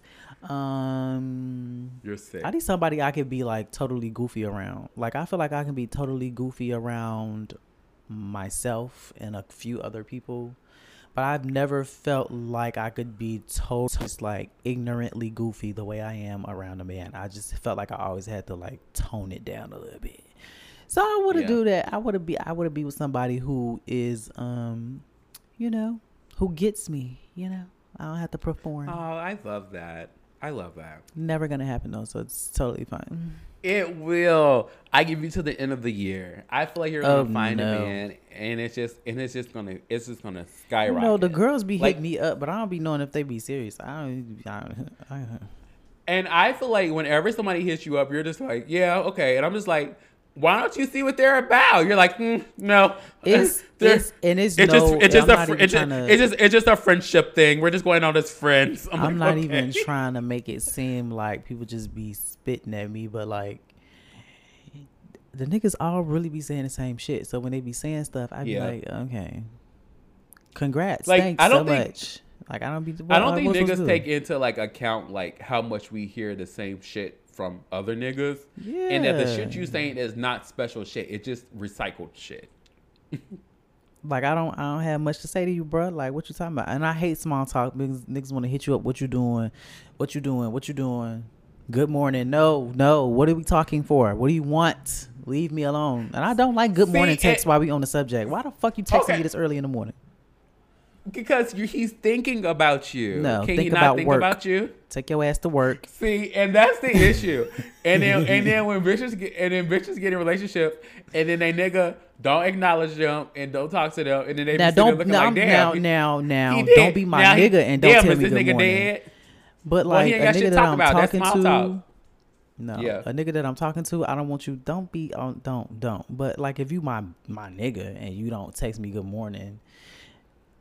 [SPEAKER 3] Um,
[SPEAKER 4] You're sick.
[SPEAKER 3] I need somebody I can be like totally goofy around. Like I feel like I can be totally goofy around myself and a few other people. But I've never felt like I could be totally just like ignorantly goofy the way I am around a man. I just felt like I always had to like tone it down a little bit. So I would have
[SPEAKER 4] Yeah.
[SPEAKER 3] do that. I would have be I would have be with somebody who is um you know, who gets me, you know. I don't have to perform.
[SPEAKER 4] Oh, I love that. I love that.
[SPEAKER 3] Never gonna happen though, so it's totally fine.
[SPEAKER 4] It will. I give you to the end of the year. I feel like you're gonna
[SPEAKER 3] Oh,
[SPEAKER 4] find
[SPEAKER 3] no.
[SPEAKER 4] a man, and it's just and it's just gonna it's just gonna skyrocket.
[SPEAKER 3] know, the girls be
[SPEAKER 4] Like-
[SPEAKER 3] hitting me up, but I don't be knowing if they be serious. I don't. I, I,
[SPEAKER 4] And I feel like whenever somebody hits you up, you're just like, yeah, okay. And I'm just like, why don't you see what they're about? You're like, mm, no.
[SPEAKER 3] It's- it's- and it's
[SPEAKER 4] just
[SPEAKER 3] no-
[SPEAKER 4] it's just
[SPEAKER 3] I'm
[SPEAKER 4] a fr- it's, just,
[SPEAKER 3] tryna-
[SPEAKER 4] it's just it's just a friendship thing. We're just going out as friends. I'm,
[SPEAKER 3] I'm
[SPEAKER 4] like,
[SPEAKER 3] not even trying to make it seem like people just be spitting at me, but like the niggas all really be saying the same shit. So when they be saying stuff, I be
[SPEAKER 4] Yeah.
[SPEAKER 3] like, okay, congrats,
[SPEAKER 4] Like,
[SPEAKER 3] thanks
[SPEAKER 4] I don't
[SPEAKER 3] so
[SPEAKER 4] think-
[SPEAKER 3] much. Like I don't be.
[SPEAKER 4] I don't think niggas take into like account like how much we hear the same shit from other niggas, and that the shit
[SPEAKER 3] Yeah.
[SPEAKER 4] you saying is not special shit. It's just recycled shit.
[SPEAKER 3] Like I don't, I don't have much to say to you, bro. Like what you talking about? And I hate small talk because niggas want to hit you up. What you doing? What you doing? What you doing? Good morning. No, no. What are we talking for? What do you want? Leave me alone. And I don't like good
[SPEAKER 4] See,
[SPEAKER 3] morning text
[SPEAKER 4] it-
[SPEAKER 3] while we on the subject. Why the fuck you texting
[SPEAKER 4] Okay.
[SPEAKER 3] me this early in the morning?
[SPEAKER 4] Because you, he's thinking about you.
[SPEAKER 3] No,
[SPEAKER 4] Can he not
[SPEAKER 3] about
[SPEAKER 4] think
[SPEAKER 3] work.
[SPEAKER 4] about you?
[SPEAKER 3] Take your ass to work.
[SPEAKER 4] See, and that's the issue. And then and then when bitches get and then bitches get in relationship, and then they nigga don't acknowledge them and don't talk to them and then they
[SPEAKER 3] Now
[SPEAKER 4] be
[SPEAKER 3] don't
[SPEAKER 4] looking
[SPEAKER 3] now
[SPEAKER 4] like damn.
[SPEAKER 3] now
[SPEAKER 4] he-
[SPEAKER 3] now now
[SPEAKER 4] he
[SPEAKER 3] don't be my
[SPEAKER 4] Now he-
[SPEAKER 3] nigga and don't
[SPEAKER 4] damn,
[SPEAKER 3] tell
[SPEAKER 4] is
[SPEAKER 3] me
[SPEAKER 4] this
[SPEAKER 3] good
[SPEAKER 4] nigga
[SPEAKER 3] morning.
[SPEAKER 4] dead?
[SPEAKER 3] But like
[SPEAKER 4] ain't
[SPEAKER 3] a nigga that
[SPEAKER 4] talk
[SPEAKER 3] I'm
[SPEAKER 4] about.
[SPEAKER 3] Talking to,
[SPEAKER 4] talk.
[SPEAKER 3] no,
[SPEAKER 4] Yeah.
[SPEAKER 3] a nigga that I'm talking to, I don't want you. Don't be on. Don't don't. But like if you my my nigga and you don't text me good morning,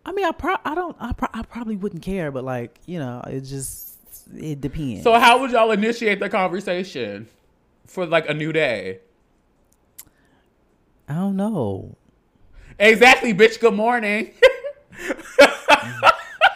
[SPEAKER 3] I mean I pro I don't I, pro- I probably wouldn't care. But like you know it just it depends.
[SPEAKER 4] So how would y'all initiate the conversation for like a new day?
[SPEAKER 3] I don't know.
[SPEAKER 4] Exactly, bitch. Good morning.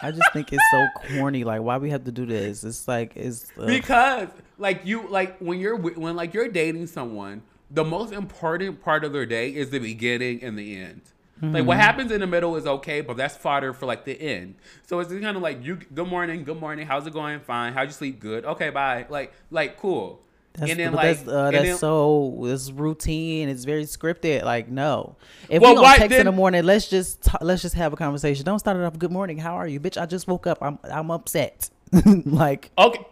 [SPEAKER 3] I just think it's so corny. Like why we have to do this? It's like it's
[SPEAKER 4] because like you like when you're when like you're dating someone the most important part of their day is the beginning and the end like
[SPEAKER 3] Mm-hmm.
[SPEAKER 4] what happens in the middle is okay but that's fodder for like the end so it's kind of like you good morning good morning how's it going fine how'd you sleep good okay bye like like cool
[SPEAKER 3] That's,
[SPEAKER 4] and then like
[SPEAKER 3] that's, uh, that's
[SPEAKER 4] then-
[SPEAKER 3] so it's routine. It's very scripted. Like no, if
[SPEAKER 4] Well,
[SPEAKER 3] we gonna
[SPEAKER 4] why
[SPEAKER 3] text in
[SPEAKER 4] then-
[SPEAKER 3] the morning, let's just ta- let's just have a conversation. Don't start it off. Good morning. How are you, bitch? I just woke up. I'm I'm upset. like
[SPEAKER 4] Okay.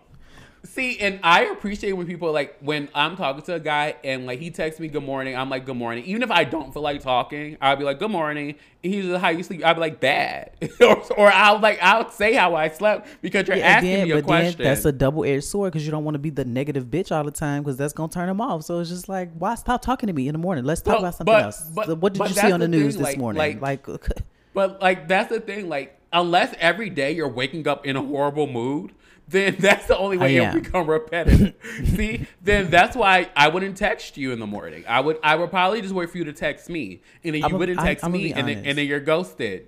[SPEAKER 4] See, and I appreciate when people like when I'm talking to a guy and like he texts me good morning, I'm like good morning. Even if I don't feel like talking, I'll be like good morning. And he's like how you sleep. I'll be like bad, or, or I'll like I'll say how I slept because you're
[SPEAKER 3] yeah,
[SPEAKER 4] asking
[SPEAKER 3] then,
[SPEAKER 4] me a
[SPEAKER 3] but
[SPEAKER 4] question.
[SPEAKER 3] then that's a double edged sword because you don't want to be the negative bitch all the time because that's gonna turn them off. So it's just like why stop talking to me in the morning? Let's talk about something
[SPEAKER 4] but-
[SPEAKER 3] else.
[SPEAKER 4] but-
[SPEAKER 3] So what did you see on the,
[SPEAKER 4] the thing,
[SPEAKER 3] news this
[SPEAKER 4] like-
[SPEAKER 3] morning?
[SPEAKER 4] like-
[SPEAKER 3] Like,
[SPEAKER 4] But like that's the thing, like unless every day you're waking up in a horrible mood, then that's the only way
[SPEAKER 3] I am.
[SPEAKER 4] become repetitive. See, then that's why I wouldn't text you in the morning. I would I would probably just wait for you to text me, and then you
[SPEAKER 3] I'm
[SPEAKER 4] wouldn't
[SPEAKER 3] I'm-
[SPEAKER 4] text
[SPEAKER 3] I'm
[SPEAKER 4] me, and then, and then you're ghosted.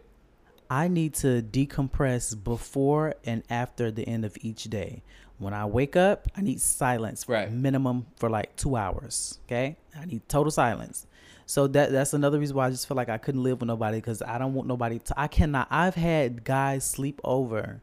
[SPEAKER 3] I need to decompress before and after the end of each day. When I wake up, I need silence
[SPEAKER 4] Right.
[SPEAKER 3] minimum for like two hours. Okay, I need total silence. So that that's another reason why I just feel like I couldn't live with nobody because I don't want nobody to. I cannot. I've had guys sleep over,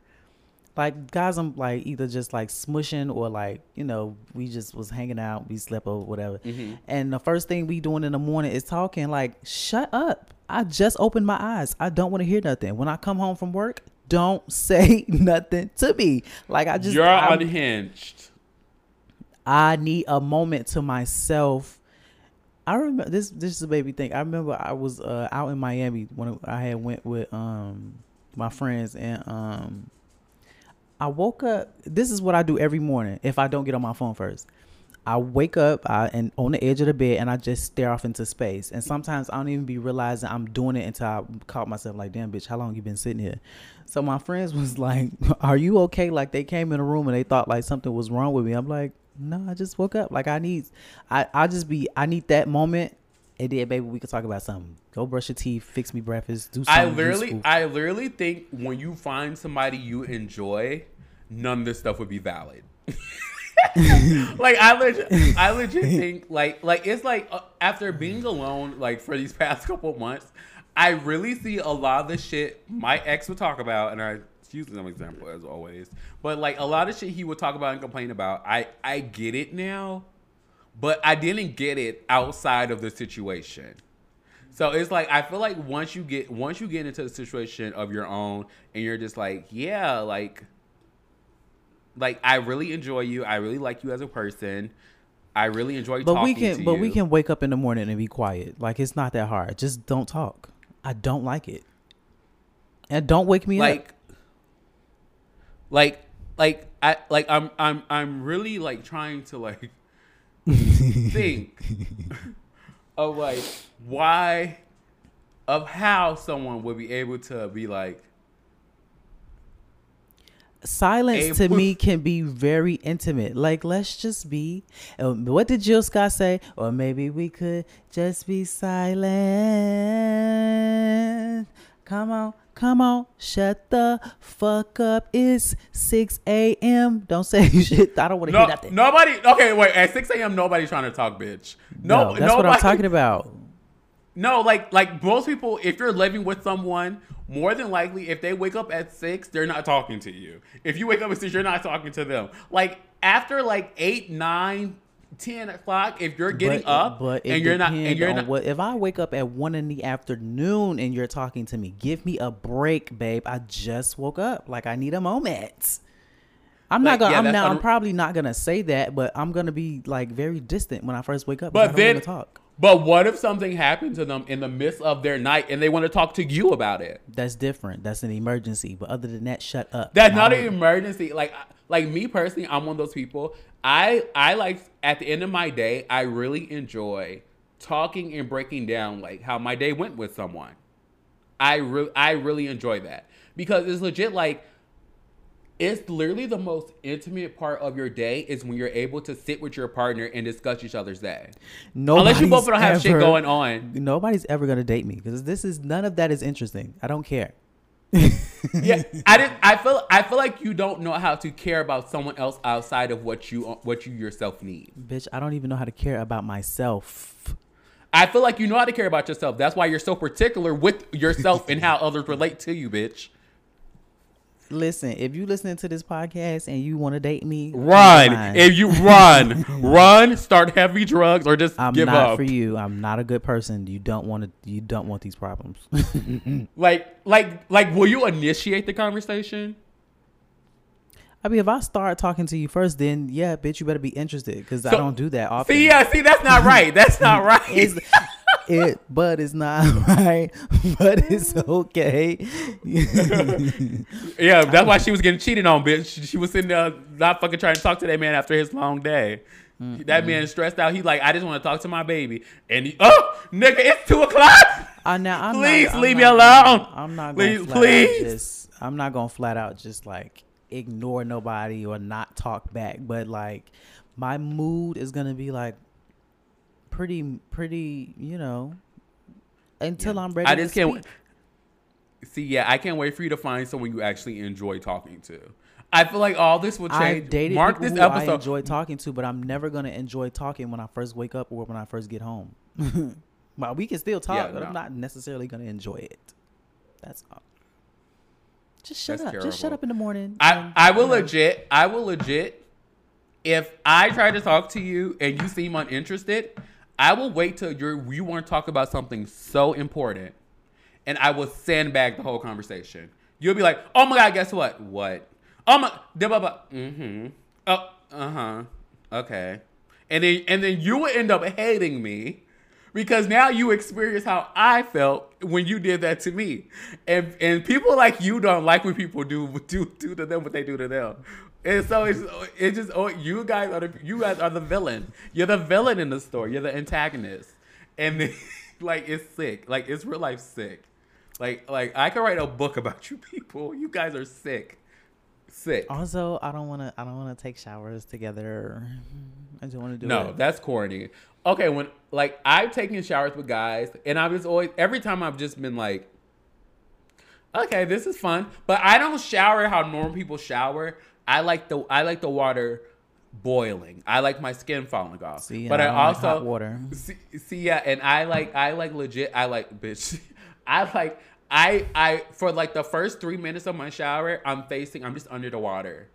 [SPEAKER 3] like guys I'm like either just like smushing or like you know we just was hanging out, we slept over whatever,
[SPEAKER 4] Mm-hmm.
[SPEAKER 3] and the first thing we doing in the morning is talking. Like shut up! I just opened my eyes. I don't want to hear nothing. When I come home from work, don't say nothing to me. Like I just
[SPEAKER 4] You're
[SPEAKER 3] I'm-
[SPEAKER 4] unhinged.
[SPEAKER 3] I need a moment to myself. I remember this. This is a baby thing. I remember I was uh, out in Miami when I had went with um my friends and um I woke up. This is what I do every morning if I don't get on my phone first. I wake up I, and on the edge of the bed and I just stare off into space. And sometimes I don't even be realizing I'm doing it until I caught myself like, damn bitch, how long you been sitting here? So my friends was like, Are you okay? Like they came in the room and they thought like something was wrong with me. I'm like, No, I just woke up. Like I need I, I just be I need that moment and then baby we could talk about something. Go brush your teeth, fix me breakfast, do something.
[SPEAKER 4] I literally,
[SPEAKER 3] useful.
[SPEAKER 4] I literally think when you find somebody you enjoy, none of this stuff would be valid. like I legit, I legit think like like it's like uh, after being alone like for these past couple months, I really see a lot of the shit my ex would talk about, and I use some example as always, but like a lot of shit he would talk about and complain about. I I get it now, but I didn't get it outside of the situation. So it's like I feel like once you get once you get into the situation of your own and you're just like, yeah, like like I really enjoy you. I really like you as a person. I really enjoy
[SPEAKER 3] but
[SPEAKER 4] talking
[SPEAKER 3] we can but
[SPEAKER 4] you.
[SPEAKER 3] we can wake up in the morning and be quiet. Like it's not that hard. Just don't talk. I don't like it. And don't wake me up.
[SPEAKER 4] like like like I like I'm I'm I'm really like trying to like think of like why of how someone would be able to be like
[SPEAKER 3] Silence to me can be very intimate. Like, let's just be. Um, what did Jill Scott say? Or maybe we could just be silent. Come on, come on, shut the fuck up. It's 6 a.m. Don't say shit. I don't want to
[SPEAKER 4] no,
[SPEAKER 3] hear nothing.
[SPEAKER 4] nobody okay wait at 6 a.m nobody's trying to talk bitch no,
[SPEAKER 3] No, that's what I'm talking about.
[SPEAKER 4] No, like like most people, if you're living with someone, more than likely, if they wake up at six, they're not talking to you. If you wake up at six, you're not talking to them. Like after like eight, nine, ten o'clock, if you're getting
[SPEAKER 3] but,
[SPEAKER 4] up
[SPEAKER 3] but
[SPEAKER 4] and you're not, and you're not,
[SPEAKER 3] what if I wake up at one in the afternoon and you're talking to me, give me a break, babe. I just woke up. Like I need a moment. I'm
[SPEAKER 4] Like,
[SPEAKER 3] not gonna.
[SPEAKER 4] yeah,
[SPEAKER 3] I'm
[SPEAKER 4] that's
[SPEAKER 3] now. I'm probably not gonna say that, but I'm gonna be like very distant when I first wake up.
[SPEAKER 4] but then,
[SPEAKER 3] talk.
[SPEAKER 4] But what if something happened to them in the midst of their night and they want to talk to you about it?
[SPEAKER 3] That's different. That's an emergency. But other than that, shut up.
[SPEAKER 4] That's not an emergency. Like like me personally, I'm one of those people. I I like at the end of my day, I really enjoy talking and breaking down like how my day went with someone. I really I really enjoy that because it's legit like it's literally the most intimate part of your day is when you're able to sit with your partner and discuss each other's day. Unless you both don't have shit going on.
[SPEAKER 3] Nobody's ever gonna date me because this is none of that is interesting. I don't care.
[SPEAKER 4] yeah, I didn't. I feel. I feel like you don't know how to care about someone else outside of what you what you yourself need.
[SPEAKER 3] Bitch, I don't even know how to care about myself.
[SPEAKER 4] I feel like you know how to care about yourself. That's why you're so particular with yourself and how others relate to you, bitch.
[SPEAKER 3] Listen, if you listening to this podcast and you want to date me,
[SPEAKER 4] Run. If you run, run, start heavy drugs, or just
[SPEAKER 3] I'm
[SPEAKER 4] give
[SPEAKER 3] not
[SPEAKER 4] up.
[SPEAKER 3] for you. I'm not a good person. You don't want to. You don't want these problems.
[SPEAKER 4] Like, like, like, will you initiate the conversation?
[SPEAKER 3] I mean, if I start talking to you first, then yeah, bitch, you better be interested because I don't do that often.
[SPEAKER 4] See, yeah, see, that's not right. That's not right.
[SPEAKER 3] It, but it's not right. But it's okay.
[SPEAKER 4] yeah, that's why she was getting cheated on, bitch. She was sitting there not fucking trying to talk to that man after his long day. That man stressed out. He like, I just want to talk to my baby. And he, oh, nigga, it's two o'clock.
[SPEAKER 3] I now, I'm
[SPEAKER 4] Please
[SPEAKER 3] not, I'm
[SPEAKER 4] leave me
[SPEAKER 3] not
[SPEAKER 4] alone.
[SPEAKER 3] I'm not
[SPEAKER 4] Please-
[SPEAKER 3] going flat
[SPEAKER 4] please.
[SPEAKER 3] Out just, I'm not gonna flat out just like ignore nobody or not talk back. But like, my mood is gonna be like pretty, pretty. You know, until I'm ready.
[SPEAKER 4] I
[SPEAKER 3] to
[SPEAKER 4] just can't.
[SPEAKER 3] speak.
[SPEAKER 4] See, yeah, I can't wait for you to find someone you actually enjoy talking to. I feel like all this will change.
[SPEAKER 3] I've dated
[SPEAKER 4] Mark this
[SPEAKER 3] episode I enjoy talking to, but I'm never gonna enjoy talking when I first wake up or when I first get home. but we can still talk,
[SPEAKER 4] Yeah,
[SPEAKER 3] but
[SPEAKER 4] no.
[SPEAKER 3] I'm not necessarily gonna enjoy it. That's all. Just shut
[SPEAKER 4] That's
[SPEAKER 3] up. Just shut up in the morning.
[SPEAKER 4] I,
[SPEAKER 3] and,
[SPEAKER 4] I will
[SPEAKER 3] you know,
[SPEAKER 4] legit, I will legit. If I try to talk to you and you seem uninterested, I will wait till you're you want to talk about something so important, and I will sandbag the whole conversation. You'll be like, "Oh my god, guess what? What? Oh my, blah blah blah. Mm-hmm. Oh, uh huh. Okay." And then and then you will end up hating me because now you experience how I felt when you did that to me, and and people like you don't like when people do do do to them what they do to them, and so it's it's just oh you guys are the you guys are the villain. You're the villain in the story. You're the antagonist, and then, like it's sick. Like it's real life sick. Like like I could write a book about you people. You guys are sick, sick.
[SPEAKER 3] Also, I don't want to. I don't want to take showers together. I just want to do
[SPEAKER 4] No,
[SPEAKER 3] it.
[SPEAKER 4] that's corny. Okay, when like I've taken showers with guys, and I was always every time I've just been like, okay, this is fun, but I don't shower how normal people shower. I like the I like the water boiling. I like my skin falling off.
[SPEAKER 3] See,
[SPEAKER 4] but I,
[SPEAKER 3] I like
[SPEAKER 4] also
[SPEAKER 3] hot water.
[SPEAKER 4] See, see, yeah, and I like I like legit. I like bitch. I like I I for like the first three minutes of my shower, I'm facing. I'm just under the water.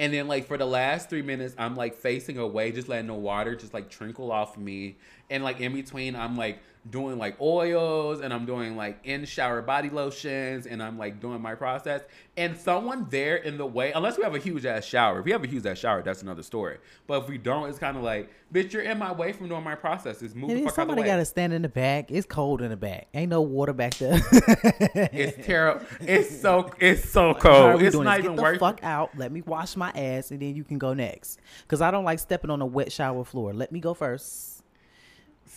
[SPEAKER 4] And then like for the last three minutes, I'm like facing away, just letting the water just like trickle off me. And like in between, I'm like doing like oils and I'm doing like in shower body lotions and I'm like doing my process. And someone there in the way, unless we have a huge ass shower. If we have a huge ass shower, that's another story. But if we don't, it's kind of like, bitch, you're in my way from doing my processes. Move
[SPEAKER 3] And
[SPEAKER 4] the fuck out
[SPEAKER 3] somebody got to stand in the back. It's cold in the back. Ain't no water back there.
[SPEAKER 4] It's terrible. It's so it's so cold. It's not
[SPEAKER 3] this?
[SPEAKER 4] even
[SPEAKER 3] Get the
[SPEAKER 4] worth.
[SPEAKER 3] fuck out. Let me wash my ass, and then you can go next. Cause I don't like stepping on a wet shower floor. Let me go first.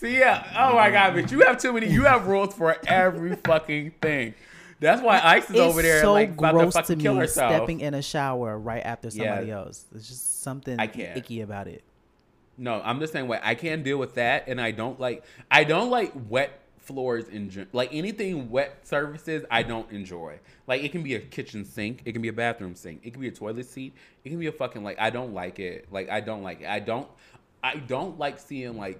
[SPEAKER 4] See, yeah. Oh my god, bitch, you have too many. You have rules for every fucking thing. That's why Ice is
[SPEAKER 3] It's
[SPEAKER 4] over there
[SPEAKER 3] so
[SPEAKER 4] like about to
[SPEAKER 3] gross to,
[SPEAKER 4] fucking
[SPEAKER 3] me
[SPEAKER 4] kill herself.
[SPEAKER 3] stepping in a shower right after
[SPEAKER 4] Yeah.
[SPEAKER 3] somebody else. There's just something
[SPEAKER 4] I can't.
[SPEAKER 3] icky about it.
[SPEAKER 4] No, I'm the same way. I can't deal with that, and I don't like. I don't like wet floors in gen- like anything wet surfaces. I don't enjoy. Like it can be a kitchen sink, it can be a bathroom sink, it can be a toilet seat, it can be a fucking like. I don't like it. Like I don't like it. I don't. I don't like seeing like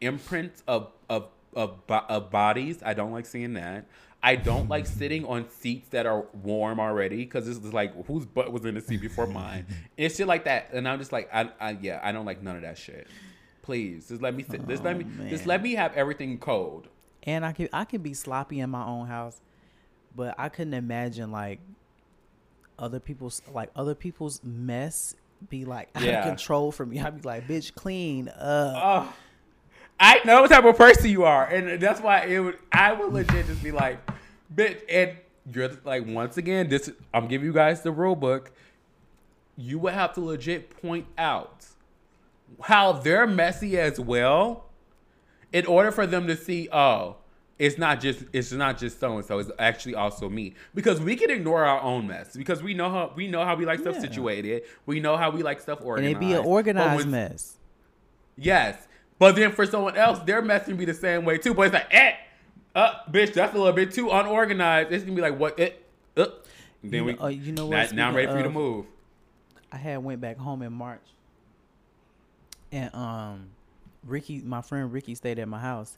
[SPEAKER 4] imprints of of of, of bodies. I don't like seeing that. I don't like sitting on seats that are warm already because this is like whose butt was in the seat before mine. It's shit like that, and I'm just like, I, I yeah, I don't like none of that shit. Please, just let me sit. Just let me, oh,
[SPEAKER 3] just
[SPEAKER 4] let me have everything cold.
[SPEAKER 3] And I can I can be sloppy in my own house, but I couldn't imagine like other people's like other people's mess be like out of control for me. I'd be like, bitch, clean up.
[SPEAKER 4] Oh, I know what type of person you are, and that's why it would. I would legit just be like, bitch, and you're like, once again, this. I'm giving you guys the rule book. You would have to legit point out how they're messy as well, in order for them to see, oh, it's not just it's not just so and so. It's actually also me because we can ignore our own mess because we know how we know how we like stuff
[SPEAKER 3] Yeah.
[SPEAKER 4] situated. We know how we like stuff organized.
[SPEAKER 3] and it'd be an organized
[SPEAKER 4] when-
[SPEAKER 3] mess.
[SPEAKER 4] Yes. But then for someone else, their mess can be the same way too. But it's like, eh, uh, bitch, that's a little bit too unorganized. It's gonna be like, what? It, uh. Then
[SPEAKER 3] You
[SPEAKER 4] we,
[SPEAKER 3] know- uh, you know what,
[SPEAKER 4] now I'm ready for you to move.
[SPEAKER 3] I had went back home in March, and um, Ricky, my friend Ricky, stayed at my house,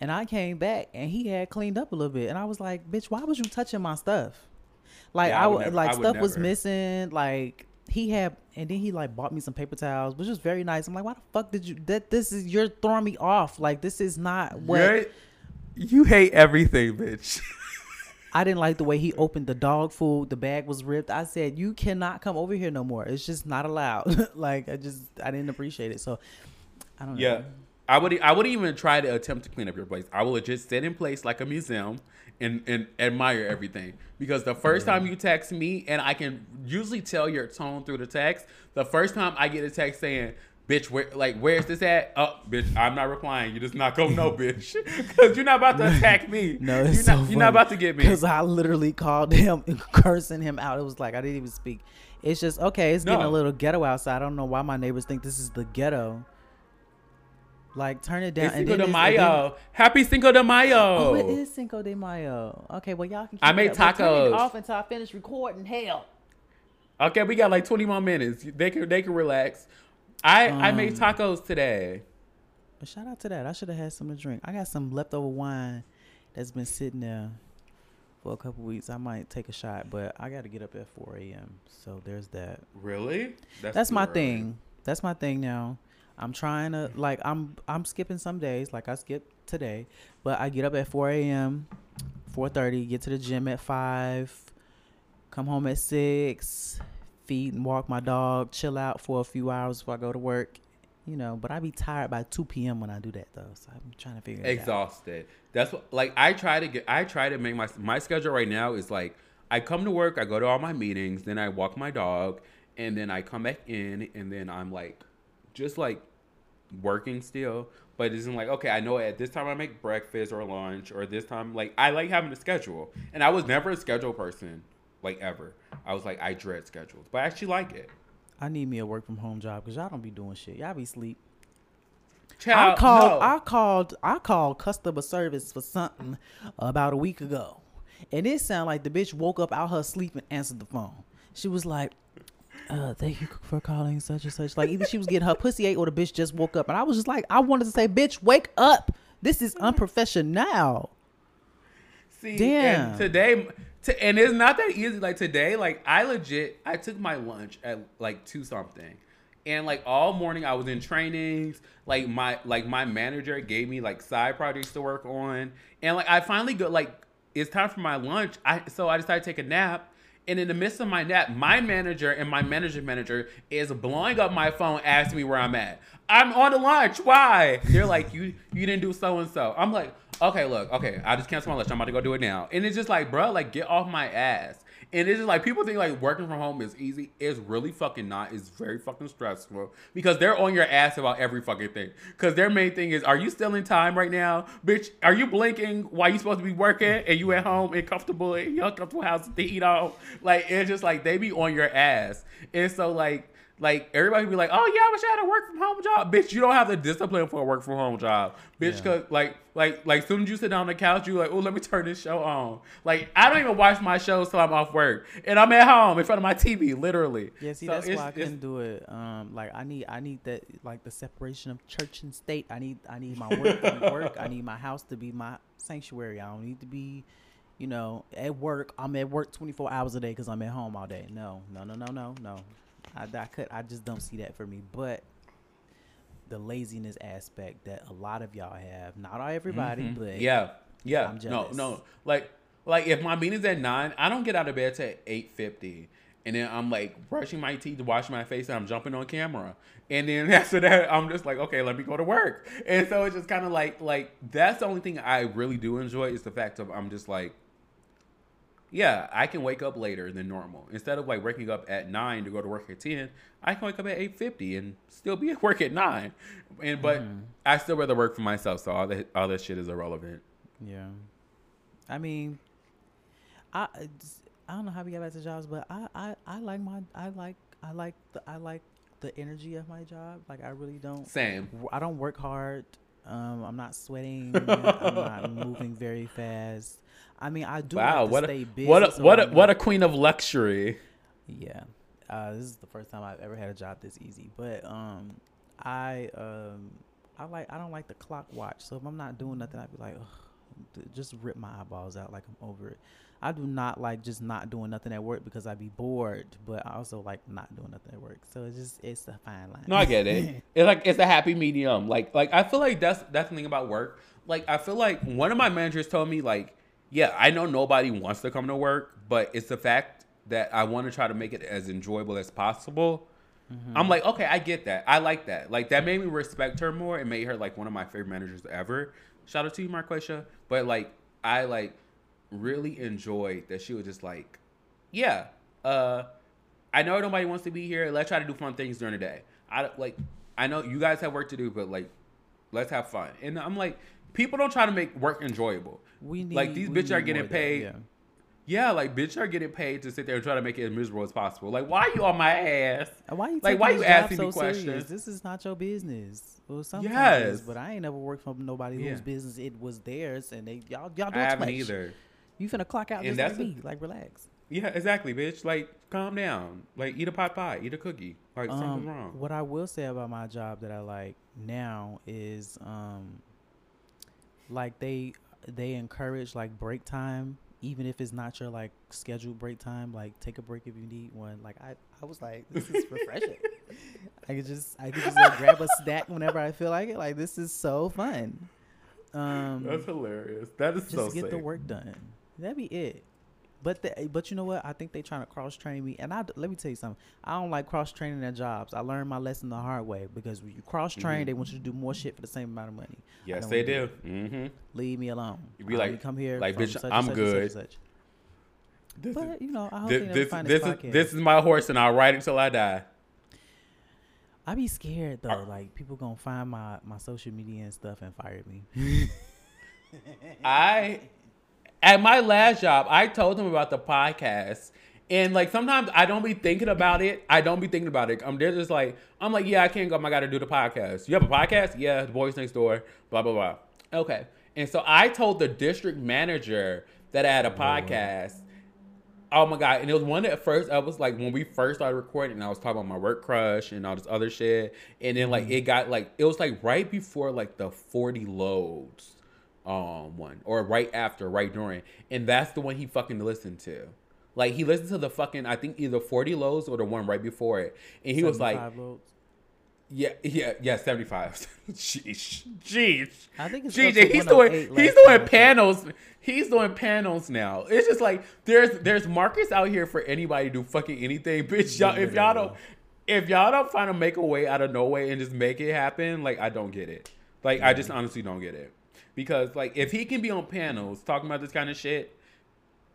[SPEAKER 3] and I came back and he had cleaned up a little bit, and I was like, "Bitch, why was you touching my stuff?" Like
[SPEAKER 4] Yeah, I
[SPEAKER 3] I,
[SPEAKER 4] would
[SPEAKER 3] would
[SPEAKER 4] never-
[SPEAKER 3] like
[SPEAKER 4] I would
[SPEAKER 3] stuff was missing, like. He had, and then he like bought me some paper towels, which was very nice. I'm like, why the fuck did you? That this is you're throwing me off. Like this is not what
[SPEAKER 4] Right? You hate everything, bitch.
[SPEAKER 3] I didn't like the way he opened the dog food. The bag was ripped. I said, "You cannot come over here no more. It's just not allowed." like I just I didn't appreciate it. So I don't know.
[SPEAKER 4] yeah. I would I wouldn't even try to attempt to clean up your place. I would just sit in place like a museum and, and admire everything. Because the first time you text me, and I can usually tell your tone through the text, the first time I get a text saying, Bitch, where like where's this at? Oh, bitch, I'm not replying. You just not gonna know, bitch, because you're not about to attack me.
[SPEAKER 3] No, it's
[SPEAKER 4] you're
[SPEAKER 3] so
[SPEAKER 4] not. You're not about to get me.
[SPEAKER 3] because I literally called him cursing him out. It was like I didn't even speak. It's just okay. It's getting a little ghetto outside. I don't know why my neighbors think this is the ghetto. Like turn it down.
[SPEAKER 4] It's
[SPEAKER 3] and
[SPEAKER 4] Cinco de
[SPEAKER 3] then
[SPEAKER 4] Mayo. Happy Cinco de Mayo.
[SPEAKER 3] Oh, it is Cinco de Mayo. Okay, well y'all can. Keep
[SPEAKER 4] I made
[SPEAKER 3] up. Well, turn it
[SPEAKER 4] tacos.
[SPEAKER 3] off until I finish recording. Hell.
[SPEAKER 4] Okay, we got like 20 more minutes. They can they can relax. I I made
[SPEAKER 3] Um,
[SPEAKER 4] tacos today.
[SPEAKER 3] Shout out to that. I should have had some to drink. I got some leftover wine that's been sitting there for a couple weeks. I might take a shot, but I got to get up at 4 a.m. So there's that.
[SPEAKER 4] Really?
[SPEAKER 3] That's
[SPEAKER 4] too
[SPEAKER 3] my
[SPEAKER 4] early.
[SPEAKER 3] thing. That's my thing now. I'm trying to like I'm I'm skipping some days, like I skipped today, but I get up at 4 a.m., 4:30, get to the gym at five, come home at six, feed and walk my dog, chill out for a few hours before I go to work. You know, but I be tired by 2 p.m. when I do that though. So I'm trying to figure it out.
[SPEAKER 4] exhausted. That's what like I try to get I try to make my my schedule right now is like I come to work, I go to all my meetings, then I walk my dog, and then I come back in and then I'm like just like working still. But isn't like, okay, I know at this time I make breakfast or lunch or this time like I like having a schedule. And I was never a schedule person, like ever. I was like I dread schedules. But I actually like it.
[SPEAKER 3] I need me a work from home job because y'all don't be doing shit. Y'all be sleep. I called.
[SPEAKER 4] no.
[SPEAKER 3] I called. I called customer service for something about a week ago, and it sounded like the bitch woke up out her sleep and answered the phone. She was like, uh, "Thank you for calling such and such." Like either she was getting her pussy ate or the bitch just woke up, and I was just like, I wanted to say, "Bitch, wake up! This is unprofessional."
[SPEAKER 4] See,
[SPEAKER 3] Damn.
[SPEAKER 4] And today, to, and it's not that easy. Like today, like I legit, I took my lunch at like two something, and like all morning I was in trainings. Like my like my manager gave me like side projects to work on, and like I finally go like it's time for my lunch. I so I decided to take a nap. And in the midst of my nap, my manager and my manager manager is blowing up my phone, asking me where I'm at. I'm on the lunch. Why? They're like, you you didn't do so and so. I'm like, okay, look, okay, I just canceled my lunch. I'm about to go do it now. And it's just like, bro, like get off my ass. And it's just like people think like working from home is easy. It's really fucking not. It's very fucking stressful because they're on your ass about every fucking thing. Because their main thing is, are you still in time right now, bitch? Are you blinking while you supposed to be working and you at home and comfortable in your comfortable house to eat? Like it's just like they be on your ass. And so like like everybody be like, oh yeah, I wish I had a work from home job, bitch. You don't have the discipline for a work from home job, bitch.
[SPEAKER 3] Yeah.
[SPEAKER 4] Cause like like like soon as you sit down on the couch, you like, oh let me turn this show on. Like I don't even watch my shows till I'm off work, and I'm at home in front of my TV, literally.
[SPEAKER 3] Yeah, see,
[SPEAKER 4] So
[SPEAKER 3] that's why I couldn't do it. Um, like I need, I need that, like the separation of church and state. I need, I need my work to be work. I need my house to be my sanctuary. I don't need to be, you know, at work. I'm at work 24 hours a day because I'm at home all day. No, no, no, no, no, no. I, I could, I just don't see that for me. But the laziness aspect that a lot of y'all have, not all everybody, but
[SPEAKER 4] Mm-hmm. Yeah, yeah.
[SPEAKER 3] I'm
[SPEAKER 4] no, no. Like, like if my meeting's at nine, I don't get out of bed till eight fifty, and then I'm like brushing my teeth, washing my face, and I'm jumping on camera. And then after that, I'm just like, okay, let me go to work. And so it's just kind of like, like that's the only thing I really do enjoy is the fact of I'm just like, yeah, I can wake up later than normal. Instead of like waking up at nine to go to work at ten, I can wake up at eight fifty and still be at work at nine. And but I still rather work for myself, so all that all that shit is irrelevant.
[SPEAKER 3] Yeah, I mean, I I don't know how we get back to jobs, but I I, I like my I like I like the I like the energy of my job. Like I really don't.
[SPEAKER 4] Same.
[SPEAKER 3] I don't work hard. Um, I'm not sweating. I'm not moving very fast. I mean, I do
[SPEAKER 4] Wow,
[SPEAKER 3] like to
[SPEAKER 4] what
[SPEAKER 3] stay
[SPEAKER 4] a,
[SPEAKER 3] busy.
[SPEAKER 4] what a,
[SPEAKER 3] so
[SPEAKER 4] what a, what a queen of luxury.
[SPEAKER 3] yeah. Uh, this is the first time I've ever had a job this easy. But um, I um, I like I don't like the clock watch. So if I'm not doing nothing, I'd be like, Ugh, just rip my eyeballs out like I'm over it. I do not like just not doing nothing at work because I'd be bored. But I also like not doing nothing at work. So it's just it's a fine line.
[SPEAKER 4] No, I get it. It's like it's a happy medium. Like like I feel like that's that's the thing about work. Like I feel like one of my managers told me like, yeah, I know nobody wants to come to work, but it's the fact that I want to try to make it as enjoyable as possible. I'm like, okay, I get that. I like that. Like that made me respect her more and made her like one of my favorite managers ever. Shout out to you, Marquesha. But like I like really enjoyed that she was just like, yeah, uh, I know nobody wants to be here. Let's try to do fun things during the day. I like, I know you guys have work to do, but like, let's have fun. And I'm like, people don't try to make work enjoyable.
[SPEAKER 3] We need
[SPEAKER 4] like these bitches are getting
[SPEAKER 3] of that,
[SPEAKER 4] paid.
[SPEAKER 3] yeah.
[SPEAKER 4] Yeah, like bitch are getting paid to sit there and try to make it as miserable as possible. Like, why are you on my ass?
[SPEAKER 3] Why you
[SPEAKER 4] Like, why you asking
[SPEAKER 3] so
[SPEAKER 4] me questions?
[SPEAKER 3] serious? This is not your business. Well, sometimes
[SPEAKER 4] Yes.
[SPEAKER 3] but I ain't never worked for nobody
[SPEAKER 4] Yeah.
[SPEAKER 3] whose business it was theirs, and they y'all y'all
[SPEAKER 4] I
[SPEAKER 3] do it too
[SPEAKER 4] haven't
[SPEAKER 3] much.
[SPEAKER 4] either.
[SPEAKER 3] You finna clock out
[SPEAKER 4] And
[SPEAKER 3] just like me. Like relax.
[SPEAKER 4] Yeah, exactly, bitch. Like, calm down. Like, eat a pot pie, eat a cookie. Like,
[SPEAKER 3] Um,
[SPEAKER 4] something's wrong.
[SPEAKER 3] What I will say about my job that I like now is, um, like they they encourage like break time, even if it's not your like scheduled break time. Like take a break if you need one. Like I, I was like, this is refreshing. I could just I could just like grab a snack whenever I feel like it. Like this is so fun. Um,
[SPEAKER 4] That's hilarious. That is
[SPEAKER 3] just
[SPEAKER 4] so
[SPEAKER 3] get the work done. That'd be it. But the, but you know what? I think they trying to cross train me, and I let me tell you something. I don't like cross training their jobs. I learned my lesson the hard way because when you cross train,
[SPEAKER 4] Mhm.
[SPEAKER 3] they want you to do more shit for the same amount of money.
[SPEAKER 4] Yes, they do. Mm-hmm.
[SPEAKER 3] Leave me alone.
[SPEAKER 4] You be like-
[SPEAKER 3] come here,
[SPEAKER 4] like, bitch,
[SPEAKER 3] such
[SPEAKER 4] I'm
[SPEAKER 3] such
[SPEAKER 4] good.
[SPEAKER 3] such.
[SPEAKER 4] This,
[SPEAKER 3] But you know, I hope
[SPEAKER 4] this,
[SPEAKER 3] they
[SPEAKER 4] this,
[SPEAKER 3] find
[SPEAKER 4] this
[SPEAKER 3] this,
[SPEAKER 4] is this is my horse, and I'll ride it till I die.
[SPEAKER 3] I be scared though, like people gonna find my my social media and stuff and fire me.
[SPEAKER 4] I at my last job, I told them about the podcast. And like sometimes I don't be thinking about it. I don't be thinking about it. I'm they're just like I'm like, yeah, I can't go. I got to do the podcast. You have a podcast? Yeah, the boys next door. Blah blah blah. Okay. And so I told the district manager that I had a podcast. Oh my god! And it was one at first. I was like when we first started recording, and I was talking about my work crush and all this other shit. And then like mm-hmm. it got like it was like right before like the forty loads, um, one or right after, right during, and that's the one he fucking listened to. Like he listened to the fucking I think either forty lows or the one right before it, and he was like,
[SPEAKER 3] 75
[SPEAKER 4] yeah, yeah, yeah, seventy five. Jeez, jeez.
[SPEAKER 3] I think it's
[SPEAKER 4] Jeez, he's doing he's doing
[SPEAKER 3] time.
[SPEAKER 4] panels. He's doing panels now. It's just like there's there's markets out here for anybody to do fucking anything, bitch. Y'all, if y'all don't if y'all don't find a make a way out of no way and just make it happen, like I don't get it. Like I just honestly don't get it because like if he can be on panels talking about this kind of shit,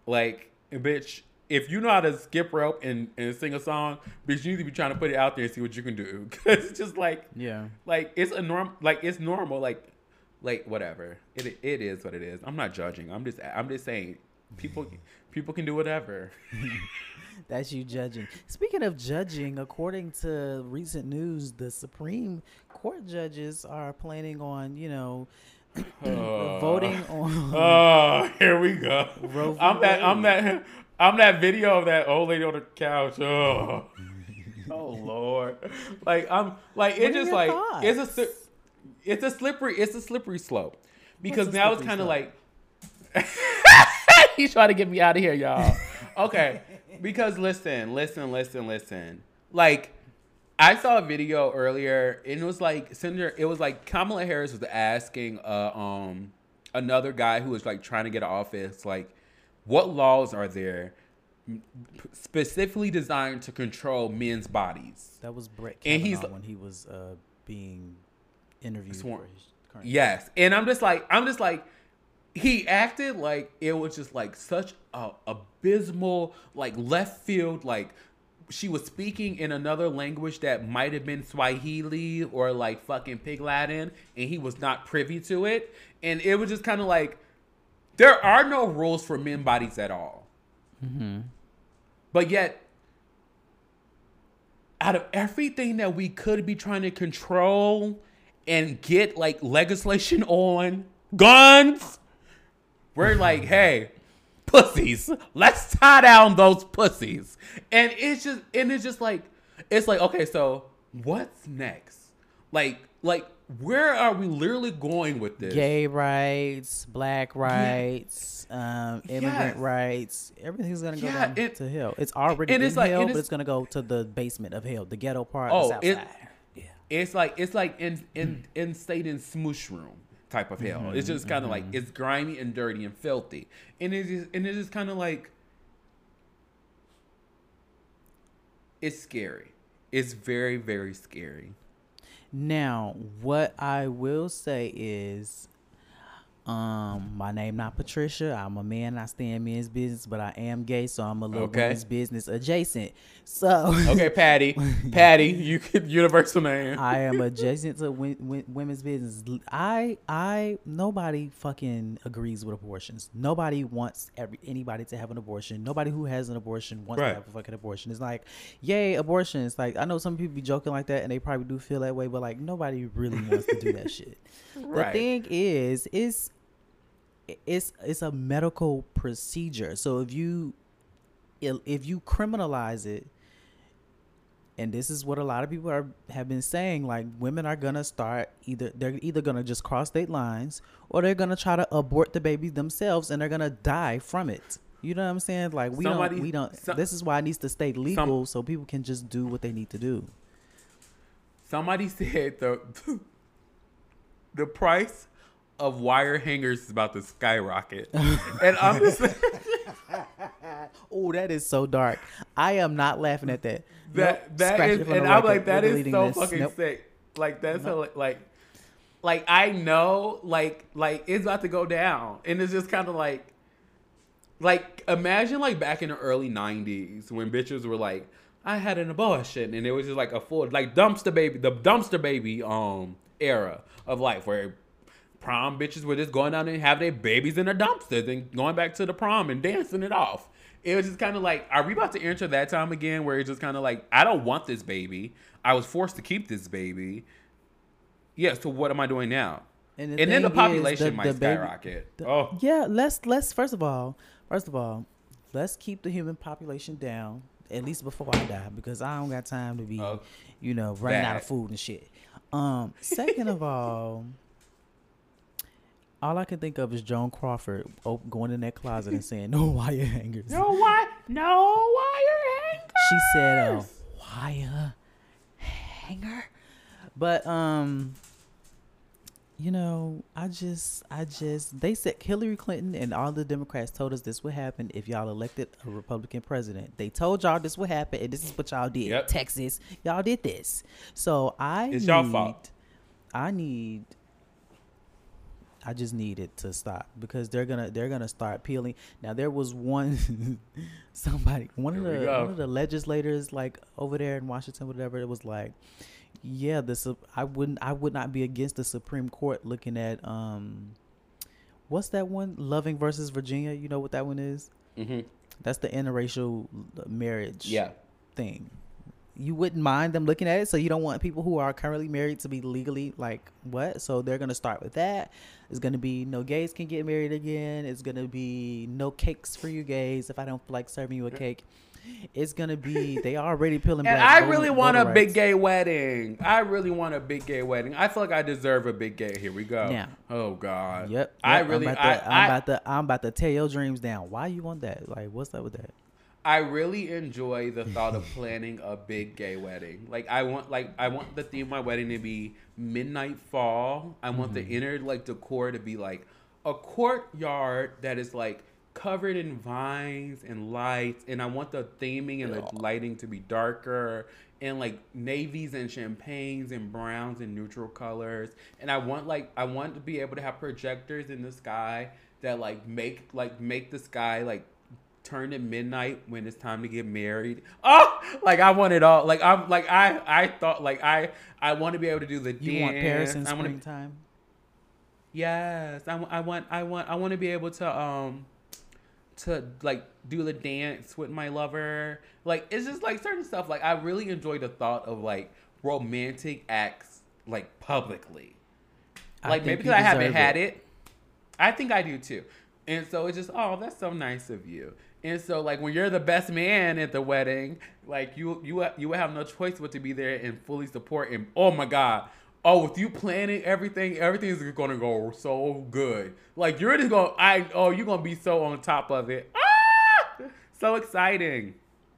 [SPEAKER 4] like bitch. If you know how to skip rope and, and sing a song, bitch, you need to be trying to put it out there and see what you can do. Cause it's just like
[SPEAKER 3] Yeah.
[SPEAKER 4] like it's a norm like it's normal like like whatever it it is what it is i'm not judging i'm just i'm just saying people people can do whatever
[SPEAKER 3] That's you judging. Speaking of judging, according to recent news, the Supreme Court judges are planning on, you know, Uh, voting on.
[SPEAKER 4] oh here we go
[SPEAKER 3] Roe
[SPEAKER 4] i'm that i'm that i'm that video of that old lady on the couch oh oh lord like i'm like it's just like it's a it's a slippery it's a slippery slope because now it's kind of like He's trying to get me out of here, y'all. Okay. Because listen, listen, listen, listen. Like, I saw a video earlier, and it was like Senator. It was like Kamala Harris was asking uh, um another guy who was like trying to get office, like, what laws are there specifically designed to control men's bodies?
[SPEAKER 3] That was Brett
[SPEAKER 4] And
[SPEAKER 3] Kavanaugh
[SPEAKER 4] he's-
[SPEAKER 3] when he was uh, being interviewed
[SPEAKER 4] Sworn.
[SPEAKER 3] for his current.
[SPEAKER 4] Yes, and I'm just like, I'm just like, he acted like it was just like such a abysmal, like left field, like she was speaking in another language that might have been Swahili or like fucking Pig Latin, and he was not privy to it, and it was just kind of like, there are no rules for men bodies at all, mm-hmm. but yet. Out of everything that we could be trying to control and get like legislation on guns, we're like, hey, pussies, let's tie down those pussies. And it's just and it's just like it's like, okay, so what's next? Like like where are we literally going with this?
[SPEAKER 3] Gay rights, black rights, um, immigrant
[SPEAKER 4] Yes.
[SPEAKER 3] rights, everything's gonna go
[SPEAKER 4] Yeah,
[SPEAKER 3] down
[SPEAKER 4] it-
[SPEAKER 3] to hell. It's already
[SPEAKER 4] and
[SPEAKER 3] in
[SPEAKER 4] it's like-
[SPEAKER 3] hell,
[SPEAKER 4] and
[SPEAKER 3] but
[SPEAKER 4] it's-
[SPEAKER 3] it's gonna go to the basement of hell, the ghetto part,
[SPEAKER 4] Oh, it-.
[SPEAKER 3] Yeah.
[SPEAKER 4] It's like it's like in in in state in smoosh room type of hell.
[SPEAKER 3] Mm-hmm,
[SPEAKER 4] it's just kind of like it's grimy and dirty and filthy, and it's just, and it's just kind of like it's scary. It's very very scary.
[SPEAKER 3] Now, what I will say is, Um, my name not Patricia. I'm a man. I stay in men's business, but I am gay, so I'm a little
[SPEAKER 4] Okay.
[SPEAKER 3] women's business adjacent. So
[SPEAKER 4] Okay, Patty. Patty, you could universal name.
[SPEAKER 3] I am adjacent to women's business. I I nobody fucking agrees with abortions. Nobody wants every anybody to have an abortion. Nobody who has an abortion wants
[SPEAKER 4] Right.
[SPEAKER 3] to have a fucking abortion. It's like, yay, abortion. It's like I know some people be joking like that and they probably do feel that way, but like nobody really wants to do that shit. The thing is, is it's it's a medical procedure. So if you if you criminalize it, and this is what a lot of people are have been saying, like women are gonna start either they're either gonna just cross state lines or they're gonna try to abort the baby themselves and they're gonna die from it. You know what I'm saying? Like we
[SPEAKER 4] Somebody-
[SPEAKER 3] don't we don't.
[SPEAKER 4] some-
[SPEAKER 3] this is why it needs to stay legal so people can just do what they need to do.
[SPEAKER 4] Somebody said the the price of wire hangers is about to skyrocket, and I'm just
[SPEAKER 3] Oh, that is so dark. I am not laughing at that.
[SPEAKER 4] that
[SPEAKER 3] Nope.
[SPEAKER 4] that
[SPEAKER 3] Scratch
[SPEAKER 4] is, and I'm
[SPEAKER 3] record.
[SPEAKER 4] like that
[SPEAKER 3] We're
[SPEAKER 4] is so
[SPEAKER 3] this.
[SPEAKER 4] fucking
[SPEAKER 3] Nope.
[SPEAKER 4] sick. Like that's so, like like I know like like it's about to go down, and it's just kind of like like imagine like back in the early '90s when bitches were like. I had an abortion, and it was just like a full, like dumpster baby, the dumpster baby um era of life where prom bitches were just going down and having their babies in their dumpsters and going back to the prom and dancing it off. It was just kind of like, are we about to enter that time again where it's just kind of like, I don't want this baby. I was forced to keep this baby. Yeah, so what am I doing now?
[SPEAKER 3] And,
[SPEAKER 4] And, then the population
[SPEAKER 3] the-
[SPEAKER 4] might
[SPEAKER 3] the baby-
[SPEAKER 4] skyrocket.
[SPEAKER 3] the-
[SPEAKER 4] oh,
[SPEAKER 3] yeah. Let's let's first of all, first of all, let's keep the human population down at least before I die because I don't got time to be,
[SPEAKER 4] Oh,
[SPEAKER 3] you know, running out of food and shit. Um, second of all. All I can think of is Joan Crawford op- going in that closet and saying, "No wire hangers."
[SPEAKER 4] no wire, no wire hangers.
[SPEAKER 3] She said a wire hanger. But um you know, I just I just they said Hillary Clinton and all the Democrats told us this would happen if y'all elected a Republican president. They told y'all this would happen and this is what y'all did.
[SPEAKER 4] Yep.
[SPEAKER 3] Texas, y'all did this. So I
[SPEAKER 4] It's
[SPEAKER 3] need,
[SPEAKER 4] y'all fault.
[SPEAKER 3] I need I just need it to stop because they're gonna they're gonna start peeling. Now there was one somebody one of
[SPEAKER 4] Here we
[SPEAKER 3] the one of the legislators like over there in Washington whatever it was like yeah the I wouldn't I would not be against the Supreme Court looking at um what's that one Loving versus Virginia you know what that one is
[SPEAKER 4] hmm
[SPEAKER 3] that's the interracial marriage
[SPEAKER 4] Yeah.
[SPEAKER 3] thing. You wouldn't mind them looking at it, so you don't want people who are currently married to be legally like what? So they're gonna start with that. It's gonna be no gays can get married again. It's gonna be no cakes for you gays if I don't like serving you a cake. It's gonna be they already peeling.
[SPEAKER 4] And I
[SPEAKER 3] voter-
[SPEAKER 4] really want a
[SPEAKER 3] voter
[SPEAKER 4] big gay wedding. I really want a big gay wedding. I feel like I deserve a big gay. Here we go.
[SPEAKER 3] Yeah.
[SPEAKER 4] Oh God.
[SPEAKER 3] Yep.
[SPEAKER 4] I really.
[SPEAKER 3] I'm about, to,
[SPEAKER 4] I,
[SPEAKER 3] I'm about to. I'm about to tear your dreams down. Why you want that? Like, what's up with that?
[SPEAKER 4] I really enjoy the thought of planning a big gay wedding. Like I want like I want the theme of my wedding to be midnight fall. I want
[SPEAKER 3] Mm-hmm.
[SPEAKER 4] the inner like decor to be like a courtyard that is like covered in vines and lights and I want the theming and the lighting to be darker and like navies and champagnes and browns and neutral colors and I want like I want to be able to have projectors in the sky that like make like make the sky like turn to midnight when it's time to get married. Oh, like I want it all. Like I'm like I I thought like I I want to be able to do the
[SPEAKER 3] You
[SPEAKER 4] dance.
[SPEAKER 3] want Paris in
[SPEAKER 4] I wanna-
[SPEAKER 3] springtime?
[SPEAKER 4] Yes, I, I want I want I want to be able to um to like do the dance with my lover. Like it's just like certain stuff. Like I really enjoy the thought of like romantic acts like publicly.
[SPEAKER 3] I
[SPEAKER 4] Like maybe because I haven't
[SPEAKER 3] deserve
[SPEAKER 4] had
[SPEAKER 3] it.
[SPEAKER 4] it. I think I do too. And so it's just, oh, that's so nice of you. And so like when you're the best man at the wedding, like you you you will have no choice but to be there and fully support. And oh my god, oh with you planning everything, everything is gonna go so good. Like you're just gonna, I oh you're gonna be so on top of it. Ah, so exciting.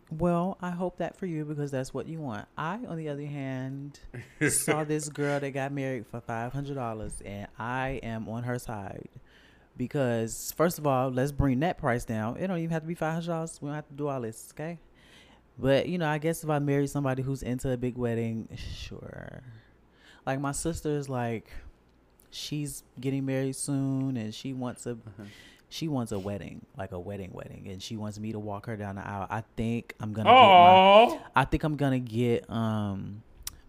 [SPEAKER 3] Well, I hope that for you because that's what you want. I, on the other hand, saw this girl that got married for five hundred dollars, and I am on her side because first of all, let's bring that price down. It don't even have to be five hundred dollars. We don't have to do all this, okay? But you know, I guess if I marry somebody who's into a big wedding, sure. Like my sister is like, she's getting married soon, and she wants a she wants a wedding, like a wedding wedding, and she wants me to walk her down the aisle. I think I'm gonna. Get my, I think I'm gonna get um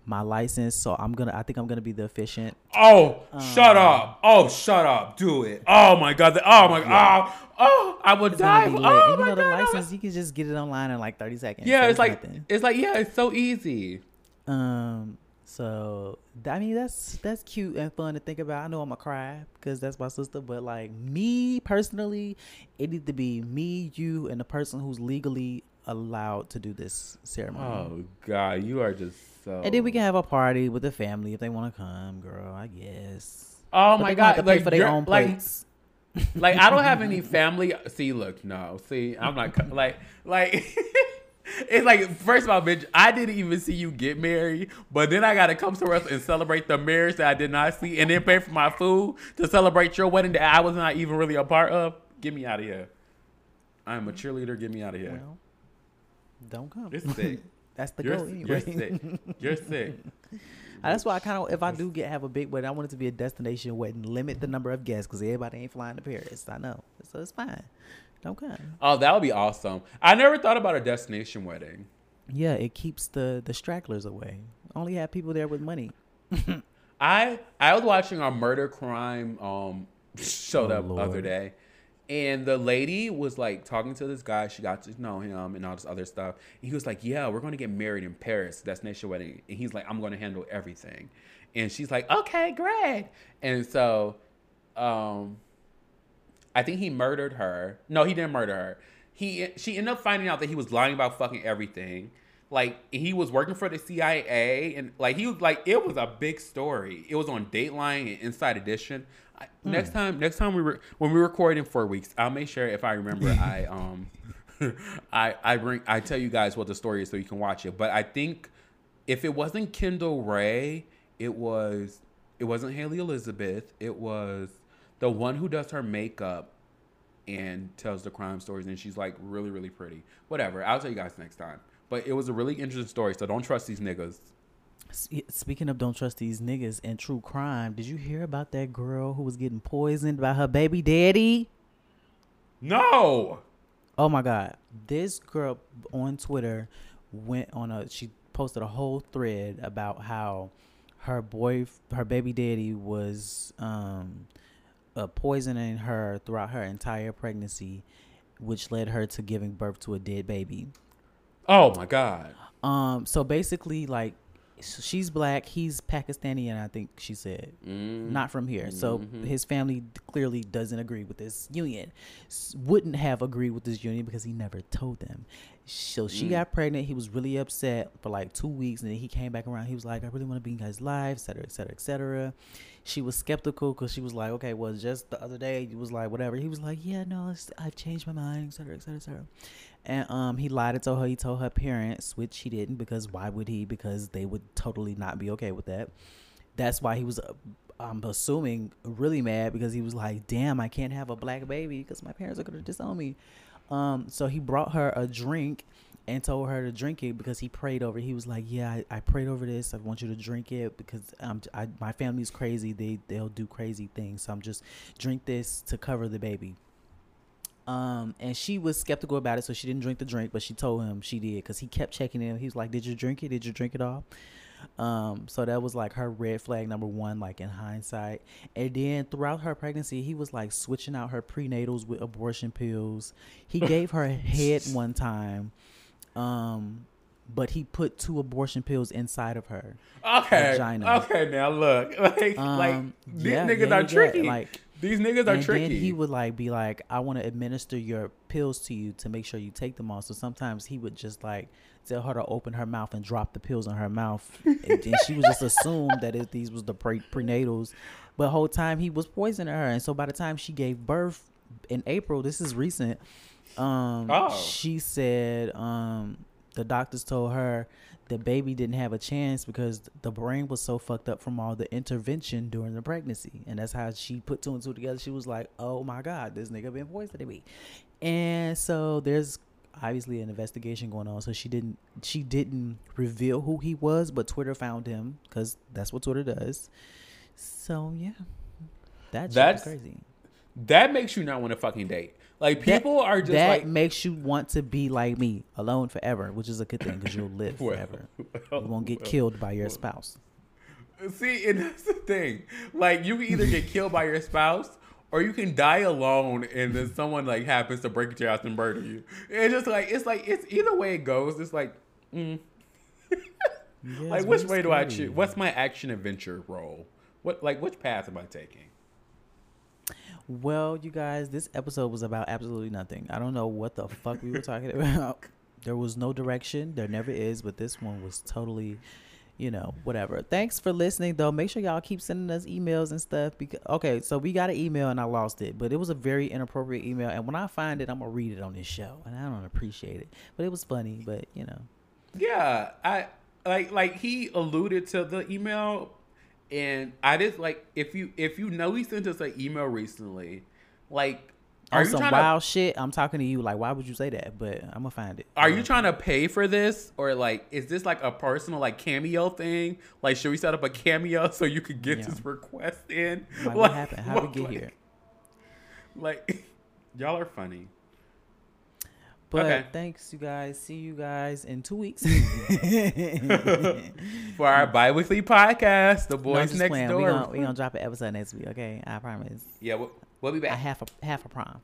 [SPEAKER 3] my license, so I'm gonna. I think I'm gonna be the officiant.
[SPEAKER 4] oh,
[SPEAKER 3] Um,
[SPEAKER 4] shut up! Oh, shut up! Do it! Oh my god! the- Oh my god! Oh, oh, I would die! Oh
[SPEAKER 3] and you
[SPEAKER 4] my
[SPEAKER 3] know the
[SPEAKER 4] god! I
[SPEAKER 3] license, you can just get it online in like 30 seconds.
[SPEAKER 4] Yeah,
[SPEAKER 3] so
[SPEAKER 4] it's like
[SPEAKER 3] nothing.
[SPEAKER 4] it's like yeah, it's so easy.
[SPEAKER 3] Um, so I mean that's that's cute and fun to think about. I know I'm gonna cry because that's my sister, but like me personally, it needs to be me, you, and the person who's legally allowed to do this ceremony.
[SPEAKER 4] Oh god, you are just so.
[SPEAKER 3] And then we can have a party with the family if they want to come, girl. I guess.
[SPEAKER 4] Oh
[SPEAKER 3] But
[SPEAKER 4] my
[SPEAKER 3] they gonna have
[SPEAKER 4] god! Like
[SPEAKER 3] for their own
[SPEAKER 4] like
[SPEAKER 3] plates.
[SPEAKER 4] like I don't have any family. See, look, no. See, I'm not like like. It's like first of all, bitch, I didn't even see you get married, but then I gotta come somewhere else and celebrate the marriage that I did not see, and then pay for my food to celebrate your wedding that I was not even really a part of. Get me out of here. I'm a cheerleader. Get me out of here.
[SPEAKER 3] Well, don't come.
[SPEAKER 4] You're sick.
[SPEAKER 3] That's the
[SPEAKER 4] You're,
[SPEAKER 3] goal
[SPEAKER 4] you're sick. You're sick.
[SPEAKER 3] That's why I kind of, if I do get have a big wedding, I want it to be a destination wedding. Limit the number of guests because everybody ain't flying to Paris. I know, so it's fine. Come.
[SPEAKER 4] Oh, that would be awesome. I never thought about a destination wedding.
[SPEAKER 3] Yeah, it keeps the the stragglers away. Only have people there with money.
[SPEAKER 4] I I was watching a murder crime um show
[SPEAKER 3] Oh,
[SPEAKER 4] the
[SPEAKER 3] Lord.
[SPEAKER 4] other day, and the lady was like talking to this guy. She got to know him and all this other stuff. And he was like, "Yeah, we're going to get married in Paris, destination wedding." And he's like, "I'm going to handle everything," and she's like, "Okay, great." And so, um, I think he murdered her. No, he didn't murder her. He she ended up finding out that he was lying about fucking everything. Like he was working for the CIA and like he was like it was a big story. It was on Dateline and Inside Edition. I, Next time, next time we were when we record in four weeks, I'll make sure if I remember, I um, I I bring I tell you guys what the story is so you can watch it. But I think if it wasn't Kendall Rae, it was it wasn't Haley Elizabeth. It was the one who does her makeup and tells the crime stories, and she's like really really pretty. Whatever, I'll tell you guys next time. But it was a really interesting story, so don't trust these niggas.
[SPEAKER 3] Speaking of don't trust these niggas and true crime, did you hear about that girl who was getting poisoned by her baby daddy?
[SPEAKER 4] No.
[SPEAKER 3] Oh my god. This girl on Twitter went on a she posted a whole thread about how her boy her baby daddy was um uh, poisoning her throughout her entire pregnancy which led her to giving birth to a dead baby.
[SPEAKER 4] Oh my god.
[SPEAKER 3] Um so basically like she's black, he's Pakistani and I think she said
[SPEAKER 4] Mm.
[SPEAKER 3] not from here. So
[SPEAKER 4] Mhm.
[SPEAKER 3] his family clearly doesn't agree with this union. S- wouldn't have agreed with this union because he never told them. So she
[SPEAKER 4] Mm.
[SPEAKER 3] got pregnant. He was really upset for like two weeks, and then he came back around. He was like, "I really want to be in guys' lives, etc., etc., et cetera, et cetera." She was skeptical because she was like, "Okay, well, just the other day, he was like, whatever." He was like, "Yeah, no, I've changed my mind, etc., etc., et cetera, et cetera." And um, he lied and told her. He told her parents, which he didn't, because why would he? Because they would totally not be okay with that. That's why he was, uh, I'm assuming, really mad because he was like, "Damn, I can't have a black baby because my parents are gonna disown me." Um, so he brought her a drink and told her to drink it because he prayed over. it. He was like, "Yeah, I, I prayed over this. I want you to drink it because um, I, my family's crazy. They they'll do crazy things. So I'm just drink this to cover the baby." Um, and she was skeptical about it, so she didn't drink the drink, but she told him she did because he kept checking in. He was like, "Did you drink it? Did you drink it all?" Um, so that was like her red flag number one, like in hindsight. And then throughout her pregnancy, he was like switching out her prenatals with abortion pills. He gave her head one time, um, but he put two abortion pills inside of her.
[SPEAKER 4] Okay.
[SPEAKER 3] Vagina.
[SPEAKER 4] Okay. Now look, like, like
[SPEAKER 3] Um,
[SPEAKER 4] these
[SPEAKER 3] yeah,
[SPEAKER 4] niggas
[SPEAKER 3] yeah,
[SPEAKER 4] are tricky.
[SPEAKER 3] like-
[SPEAKER 4] these niggas are
[SPEAKER 3] and
[SPEAKER 4] tricky.
[SPEAKER 3] then he would like be like, "I want to administer your pills to you to make sure you take them all." So sometimes he would just like tell her to open her mouth and drop the pills in her mouth, and then she would just assume that it, these was the pre- prenatals. But whole time he was poisoning her, and so by the time she gave birth in April, this is recent. Um,
[SPEAKER 4] Oh.
[SPEAKER 3] she said um, the doctors told her the baby didn't have a chance because the brain was so fucked up from all the intervention during the pregnancy, and that's how she put two and two together. She was like, "Oh my god, this nigga been poisoning me," and so there's obviously an investigation going on. So she didn't she didn't reveal who he was, but Twitter found him because that's what Twitter does. So yeah, That
[SPEAKER 4] That's
[SPEAKER 3] crazy.
[SPEAKER 4] That makes you not want to fucking date. Like
[SPEAKER 3] That-
[SPEAKER 4] people are just
[SPEAKER 3] that
[SPEAKER 4] like
[SPEAKER 3] makes you want to be like me, alone forever, which is a good thing because you'll live
[SPEAKER 4] Well,
[SPEAKER 3] forever.
[SPEAKER 4] well,
[SPEAKER 3] you won't get
[SPEAKER 4] well,
[SPEAKER 3] killed by your spouse.
[SPEAKER 4] See, and that's the thing. Like, you can either get killed by your spouse, or you can die alone, and then someone like happens to break into your house and murder you. It's just like it's like it's either way it goes. It's like, mm.
[SPEAKER 3] Yeah,
[SPEAKER 4] like which way do I choose? What's my action adventure role? What like which path am I taking?
[SPEAKER 3] Well, you guys, this episode was about absolutely nothing. I don't know what the fuck we were talking about. There was no direction. There never is, but this one was totally, you know, whatever. Thanks for listening, though. Make sure y'all keep sending us emails and stuff. Because okay, so we got an email and I lost it, but it was a very inappropriate email. And when I find it, I'm gonna read it on this show, and I don't appreciate it. But it was funny. But you know,
[SPEAKER 4] Yeah, I like like he alluded to the email, and I just like if you if you know he sent us an email recently, like are
[SPEAKER 3] on
[SPEAKER 4] you
[SPEAKER 3] some wild
[SPEAKER 4] to
[SPEAKER 3] shit, I'm talking to you. Like, why would you say that? But I'm gonna find it.
[SPEAKER 4] are you trying to pay for this or like is this like a personal like cameo thing? Like should we set up a cameo so you could get
[SPEAKER 3] Yeah.
[SPEAKER 4] this request in?
[SPEAKER 3] Like, what happened? How we get
[SPEAKER 4] like-
[SPEAKER 3] here?
[SPEAKER 4] Like y'all are funny.
[SPEAKER 3] But
[SPEAKER 4] okay.
[SPEAKER 3] thanks, you guys. See you guys in two weeks
[SPEAKER 4] for our biweekly podcast, The Boys
[SPEAKER 3] no,
[SPEAKER 4] Next
[SPEAKER 3] playing.
[SPEAKER 4] Door.
[SPEAKER 3] We're gonna, we gonna, drop an episode next week, okay? I promise.
[SPEAKER 4] Yeah, we'll, we'll be back.
[SPEAKER 3] I half a half a prom.